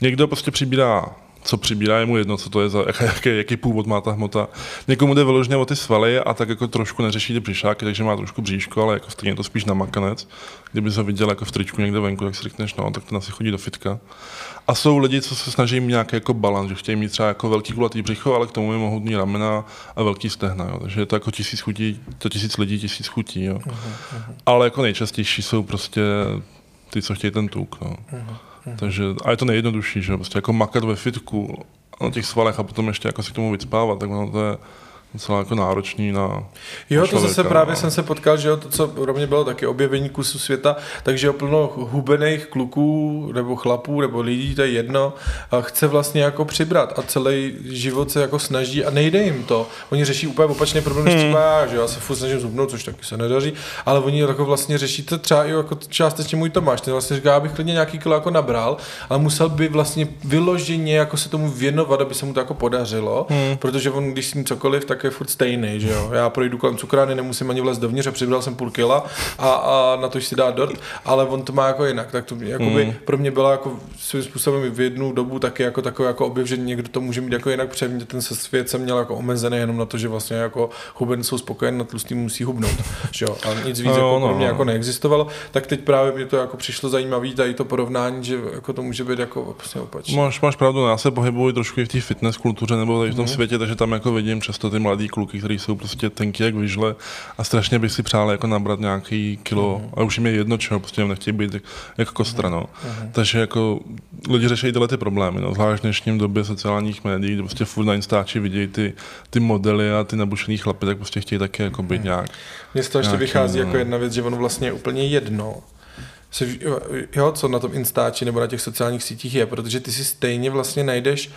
někdo prostě přibírá co přibírá, je mu jedno, co to je za, jaký, jaký původ má ta hmota. Někomu jde vyloženě o ty svaly a tak jako trošku neřeší ty břišáky, takže má trošku bříško, ale jako stejně to spíš na makanec. Kdyby ho viděl jako v tričku někde venku, tak si řekneš, no, tak ten asi chodí do fitka. A jsou lidi, co se snaží mít nějaký jako balans, že chtějí mít třeba jako velký kulatý břicho, ale k tomu je mohutný ramena a velký stehna. Jo. Takže je to jako tisíc chutí, to tisíc lidí, tisíc chutí. Jo. Uh-huh, uh-huh. Ale jako nejčastější jsou prostě ty, co chtějí ten tuk. No. Uh-huh. Takže, a je to nejjednodušší, že prostě jako makat ve fitku na těch svalech a potom ještě jako si k tomu vycpávat, tak ono to je, docela jako náročný na Jo, to zase právě no. jsem se potkal, že jo, to, co pro mě bylo taky objevení kusu světa, takže je plno hubených kluků nebo chlapů nebo lidí, to je jedno, a chce vlastně jako přibrat a celý život se jako snaží a nejde jim to. Oni řeší úplně opačný problém, než hmm. třeba já, že já se furt snažím zubnout, což taky se nedaří, ale oni jako vlastně řeší to třeba i jako částečně můj Tomáš, ten vlastně říká, abych klidně nějaký kilo jako nabral, ale musel by vlastně vyloženě jako se tomu věnovat, aby se mu to jako podařilo, hmm. protože on, když s ním cokoliv, tak jak je furt stejný, že jo. Já projdu kolem cukrárny, nemusím ani vlez dovnitř a přibral jsem půl kila a, a na to si dá dort, ale on to má jako jinak. Tak to jakoby, mm. pro mě byla jako svým způsobem v jednu dobu taky jako takový jako objev, že někdo to může mít jako jinak, protože mě ten se svět jsem měl jako omezený jenom na to, že vlastně jako huben jsou spokojen, na tlustý musí hubnout, že jo. A nic víc no, jako no, pro mě no. jako neexistovalo. Tak teď právě mě to jako přišlo zajímavé, tady to porovnání, že jako to může být jako vlastně opačně. Máš, máš pravdu, já se pohybuji trošku i v té fitness kultuře nebo tady v tom mm. světě, takže tam jako vidím často ty mladý kluky, kteří jsou prostě tenký jak vyžle a strašně bych si přál jako nabrat nějaký kilo mm. a už jim je jedno, čeho prostě nechtějí být jako kostra, no. Mm. Takže jako lidi řeší tyhle ty problémy, no. zvlášť v dnešním době sociálních médií, kdy prostě furt na Instači vidějí ty, ty modely a ty nabušený chlapy, tak prostě chtějí taky jako být mm. nějak. Mně z toho ještě vychází no. jako jedna věc, že ono vlastně je úplně jedno, se, jo, co na tom Instači nebo na těch sociálních sítích je, protože ty si stejně vlastně najdeš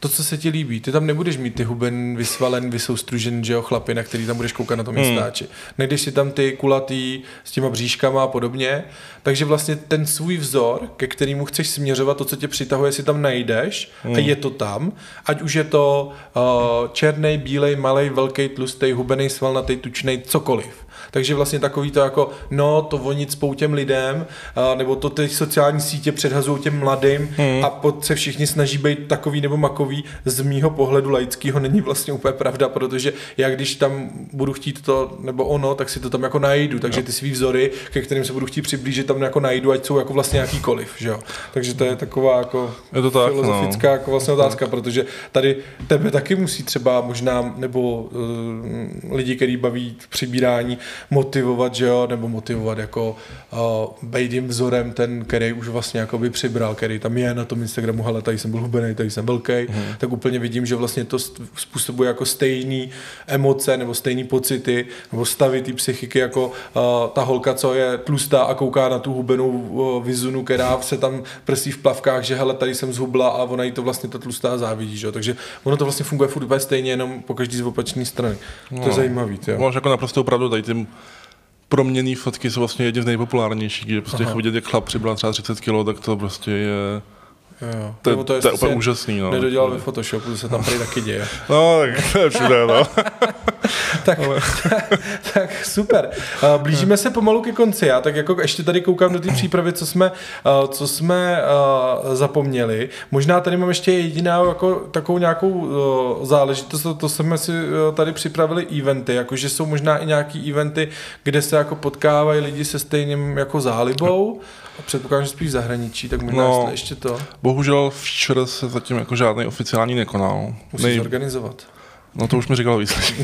to, co se ti líbí. Ty tam nebudeš mít ty huben vysvalen, vysoustružen, že jo, chlapy, na který tam budeš koukat na tom hmm. Instači. Najdeš si tam ty kulatý s těma bříškama a podobně. Takže vlastně ten svůj vzor, ke kterému chceš směřovat, to, co tě přitahuje, si tam najdeš hmm. a je to tam. Ať už je to uh, černý, bílej, malý, velký, tlustý, hubený, svalnatý, tučný, cokoliv. Takže vlastně takový to jako, no to vonit spou těm lidem, nebo to ty sociální sítě předhazují těm mladým hmm. a pod se všichni snaží být takový nebo makový, z mýho pohledu laického není vlastně úplně pravda, protože já když tam budu chtít to nebo ono, tak si to tam jako najdu, takže ty svý vzory, ke kterým se budu chtít přiblížit, tam jako najdu, ať jsou jako vlastně jakýkoliv, že jo. Takže to je taková jako je to tak, filozofická no. jako vlastně otázka, protože tady tebe taky musí třeba možná, nebo uh, lidi, který baví přibírání, motivovat, že jo, nebo motivovat jako uh, být jim vzorem ten, který už vlastně jako by přibral, který tam je na tom Instagramu, hele, tady jsem byl hubený, tady jsem velký, hmm. tak úplně vidím, že vlastně to způsobuje jako stejný emoce nebo stejný pocity nebo stavy té psychiky jako uh, ta holka, co je tlustá a kouká na tu hubenou uh, vizunu, která se tam prsí v plavkách, že hele, tady jsem zhubla a ona jí to vlastně ta tlustá závidí, že jo? takže ono to vlastně funguje furt stejně, jenom po každý z opačné strany. No. To je no. zajímavý. Máš jako naprosto opravdu tady tím proměný fotky jsou vlastně jedny z nejpopulárnějších, kde prostě vidět, jak chlap přibral třeba 30 kg, tak to prostě je Jo. To, to, je, to je úplně úžasný. No. Nedodělal ve Photoshopu, to se tam prý taky děje. No, tak to je všude, no. tak, tak, super. Blížíme se pomalu ke konci. Já tak jako ještě tady koukám do té přípravy, co jsme, co jsme zapomněli. Možná tady mám ještě jedinou jako takovou nějakou záležitost, to, to jsme si tady připravili eventy, jakože jsou možná i nějaký eventy, kde se jako potkávají lidi se stejným jako zálibou. A předpokládám, že spíš v zahraničí, tak možná no, ještě to. Bohužel včera se zatím jako žádný oficiální nekonal. Musíš Nej... organizovat. No to už mi říkal víc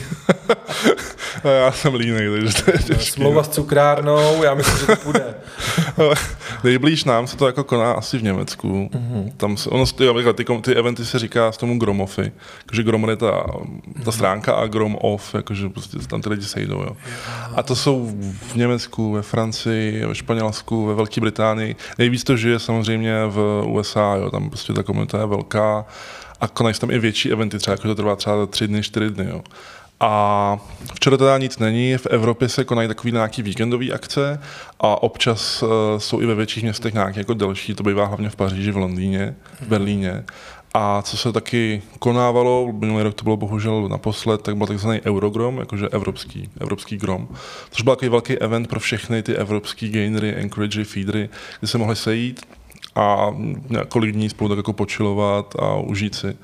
já jsem línej, takže to je těžký. Smlouva no. s cukrárnou, já myslím, že to půjde. Nejblíž nám se to jako koná asi v Německu. Mm-hmm. Tam se, ono, ty, ty, ty eventy se říká z tomu Gromofy, jakože Grom je ta, ta mm-hmm. stránka a Grom off, jakože prostě tam ty lidi sejdou. Jo. A to jsou v Německu, ve Francii, ve Španělsku, ve Velké Británii. Nejvíc to žije samozřejmě v USA, jo. tam prostě ta komunita je velká a konají tam i větší eventy, třeba jako to trvá třeba tři dny, čtyři dny. Jo. A včera teda nic není, v Evropě se konají takové nějaké víkendové akce a občas uh, jsou i ve větších městech nějaké jako delší, to bývá hlavně v Paříži, v Londýně, v Berlíně. A co se taky konávalo, minulý rok to bylo bohužel naposled, tak byl takzvaný Eurogrom, jakože evropský, evropský grom, což byl takový velký event pro všechny ty evropský gainery, anchoragery, feedery, kde se mohli sejít a několik dní spolu tak jako počilovat a užít si.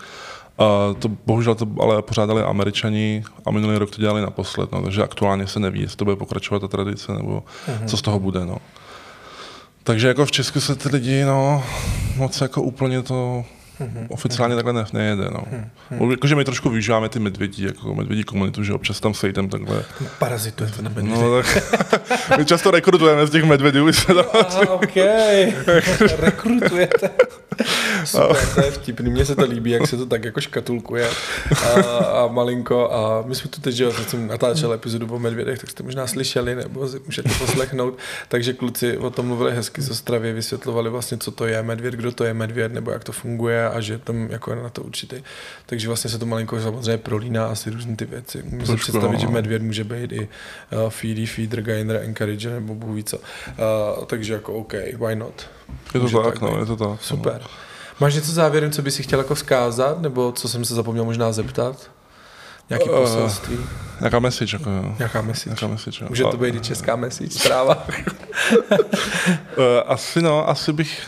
A to, bohužel to ale pořádali američani a minulý rok to dělali naposled, no, takže aktuálně se neví, jestli to bude pokračovat ta tradice, nebo uh-huh. co z toho bude. No. Takže jako v Česku se ty lidi, no, moc jako úplně to Mm-hmm. Oficiálně takhle ne, nejede. No. Mm-hmm. Jakože my trošku využíváme ty medvědí, jako medvědí komunitu, že občas tam sejdem takhle. Parazitujete na medvědí. No, tak, my často rekrutujeme z těch medvědů. Aha, ok. Rekrutujete. Super, to je vtipný. Mně se to líbí, jak se to tak jako škatulkuje a, a malinko. A my jsme tu teď, že jo, jsem natáčel epizodu o medvědech, tak jste možná slyšeli, nebo můžete poslechnout. Takže kluci o tom mluvili hezky z Ostravy, vysvětlovali vlastně, co to je medvěd, kdo to je medvěd, nebo jak to funguje a že tam jako je na to určitý. Takže vlastně se to malinko samozřejmě prolíná asi různé ty věci. Můžu si představit, že medvěd může být i uh, feedy, feeder, gainer, encourager nebo bůh ví co. Uh, takže jako OK, why not? Je to tak, tak, no, je to tak. No. Super. No. Máš něco závěrem, co bys si chtěl jako vzkázat, nebo co jsem se zapomněl možná zeptat? Nějaký poselství? Uh, nějaká message, jako jo. Nějaká message. Nějaká message jo. Může to být i česká message, zpráva. uh, asi no, asi bych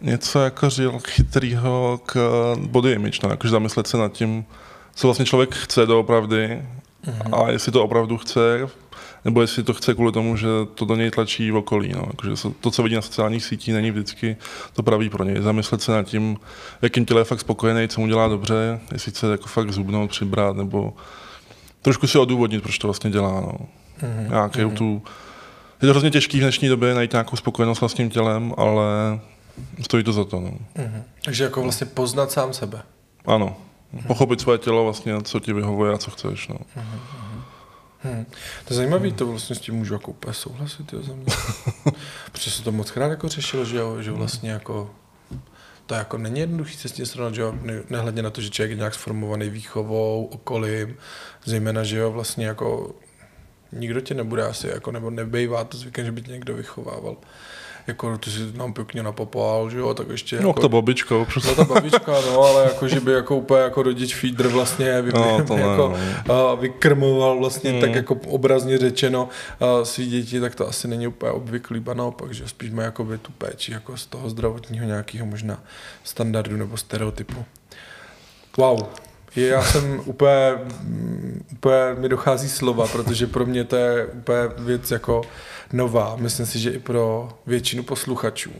něco jako říl chytrýho k body image, no, jakože zamyslet se nad tím, co vlastně člověk chce doopravdy mm-hmm. a jestli to opravdu chce, nebo jestli to chce kvůli tomu, že to do něj tlačí v okolí. No. Jakože to, co vidí na sociálních sítích, není vždycky to pravý pro něj. Zamyslet se nad tím, jakým těle je fakt spokojený, co mu dělá dobře, jestli chce jako fakt zubnout, přibrat, nebo trošku si odůvodnit, proč to vlastně dělá. No. Mm-hmm. Mm-hmm. tu... Je to hrozně těžký v dnešní době najít nějakou spokojenost s vlastním tělem, ale stojí to za to. No. Mm-hmm. Takže jako vlastně poznat sám sebe. Ano. Pochopit svoje tělo, vlastně, co ti vyhovuje a co chceš. No. Mm-hmm. Hmm. To je zajímavé, to vlastně s tím můžu jako úplně souhlasit, jo, za mě. Protože se to moc krát jako řešilo, že, jo, že vlastně jako to jako není jednoduchý se s tím srovnat, že jo, nehledně na to, že člověk je nějak sformovaný výchovou, okolím, zejména, že jo, vlastně jako nikdo tě nebude asi, jako, nebo nebejvá to zvykem, že by tě někdo vychovával jako ty si nám pěkně napopál, že jo, tak ještě... No, jako, ta babička, přesně. No, ta babička, no, ale jako, že by jako úplně jako rodič feeder vlastně vy, no, to jako, ne, no. vykrmoval vlastně mm. tak jako obrazně řečeno svý děti, tak to asi není úplně obvyklý, ba naopak, že spíš má jako tu péči jako z toho zdravotního nějakého možná standardu nebo stereotypu. Wow, já jsem úplně, úplně mi dochází slova, protože pro mě to je úplně věc jako nová. Myslím si, že i pro většinu posluchačů.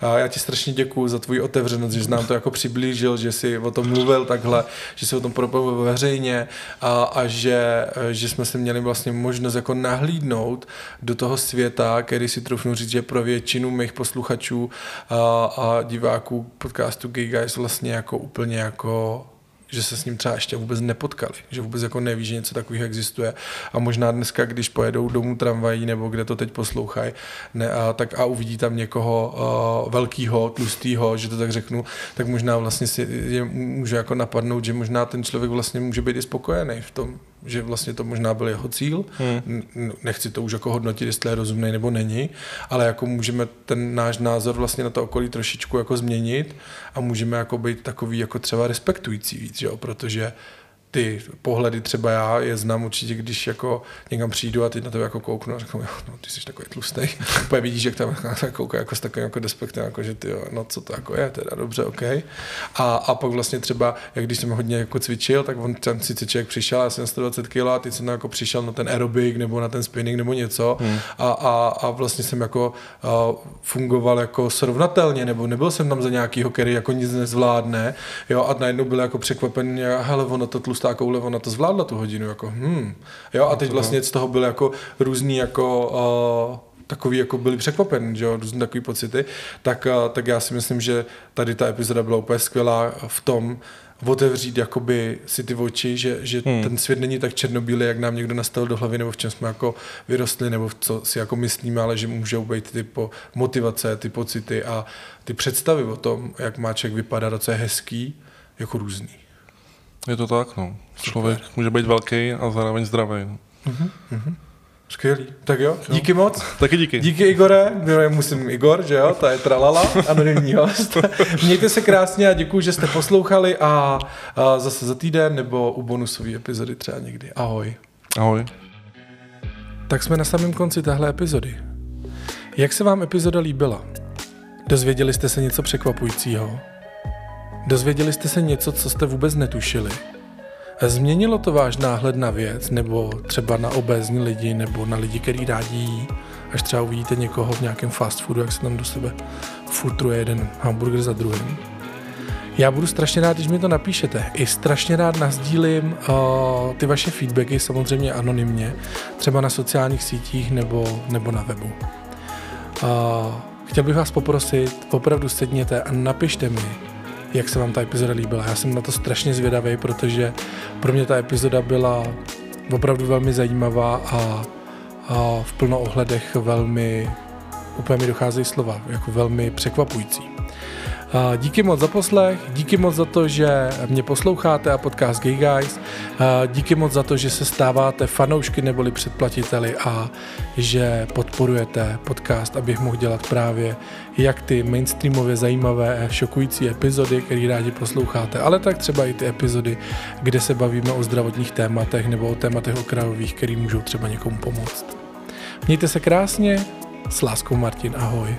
A já ti strašně děkuji za tvoji otevřenost, že jsi nám to jako přiblížil, že jsi o tom mluvil takhle, že jsi o tom propojil veřejně a, a že, že jsme se měli vlastně možnost jako nahlídnout do toho světa, který si trufnu říct, že pro většinu mých posluchačů a, a diváků podcastu Gay Guys vlastně jako úplně jako že se s ním třeba ještě vůbec nepotkali, že vůbec jako neví, že něco takového existuje. A možná dneska, když pojedou domů tramvají nebo kde to teď poslouchají, ne, a, tak a uvidí tam někoho uh, velkého, tlustého, že to tak řeknu, tak možná vlastně si je může jako napadnout, že možná ten člověk vlastně může být i spokojený v tom, že vlastně to možná byl jeho cíl. Hmm. Nechci to už jako hodnotit, jestli je rozumný nebo není, ale jako můžeme ten náš názor vlastně na to okolí trošičku jako změnit a můžeme jako být takový jako třeba respektující víc, jo? protože ty pohledy třeba já je znám určitě, když jako někam přijdu a teď na to jako kouknu a řeknu, no, ty jsi takový tlustý. Úplně vidíš, jak tam kouká jako s takovým jako despektem, jako že ty, no co to jako je, teda dobře, OK. A, a pak vlastně třeba, jak když jsem hodně jako cvičil, tak on tam sice člověk přišel, já jsem 120 kg a teď jsem jako přišel na ten aerobik nebo na ten spinning nebo něco hmm. a, a, a, vlastně jsem jako a, fungoval jako srovnatelně, nebo nebyl jsem tam za nějakýho, který jako nic nezvládne, jo, a najednou byl jako překvapený, hele, ono to tlustá koule, ona to zvládla tu hodinu, jako hm. Jo, a teď vlastně z toho byly jako různý jako uh, takový jako byli překvapen, že jo, různé takové pocity, tak, uh, tak já si myslím, že tady ta epizoda byla úplně skvělá v tom, otevřít jakoby si ty oči, že, že hmm. ten svět není tak černobílý, jak nám někdo nastavil do hlavy, nebo v čem jsme jako vyrostli, nebo v co si jako myslíme, ale že můžou být ty po motivace, ty pocity a ty představy o tom, jak má člověk vypadat a co je hezký, jako různý. Je to tak, no. Člověk Super. může být velký a zároveň zdravý. No. Uh-huh, uh-huh. Skvělý. Tak jo, díky moc. Taky díky. Díky Igore, já musím Igor, že jo, to je tralala, anonymní host. Mějte se krásně a děkuji, že jste poslouchali a, a zase za týden nebo u bonusové epizody třeba někdy. Ahoj. Ahoj. Tak jsme na samém konci téhle epizody. Jak se vám epizoda líbila? Dozvěděli jste se něco překvapujícího? Dozvěděli jste se něco, co jste vůbec netušili? Změnilo to váš náhled na věc, nebo třeba na obézní lidi, nebo na lidi, který rádi jí, až třeba uvidíte někoho v nějakém fast foodu, jak se tam do sebe futruje jeden hamburger za druhým. Já budu strašně rád, když mi to napíšete. I strašně rád nazdílím uh, ty vaše feedbacky, samozřejmě anonymně, třeba na sociálních sítích nebo, nebo na webu. Uh, chtěl bych vás poprosit, opravdu sedněte a napište mi, jak se vám ta epizoda líbila. Já jsem na to strašně zvědavý, protože pro mě ta epizoda byla opravdu velmi zajímavá a, a v plno ohledech velmi, úplně mi docházejí slova, jako velmi překvapující. Díky moc za poslech, díky moc za to, že mě posloucháte a podcast Gay Guys, díky moc za to, že se stáváte fanoušky neboli předplatiteli a že podporujete podcast, abych mohl dělat právě jak ty mainstreamově zajímavé, šokující epizody, které rádi posloucháte, ale tak třeba i ty epizody, kde se bavíme o zdravotních tématech nebo o tématech okrajových, které můžou třeba někomu pomoct. Mějte se krásně, s láskou Martin, ahoj.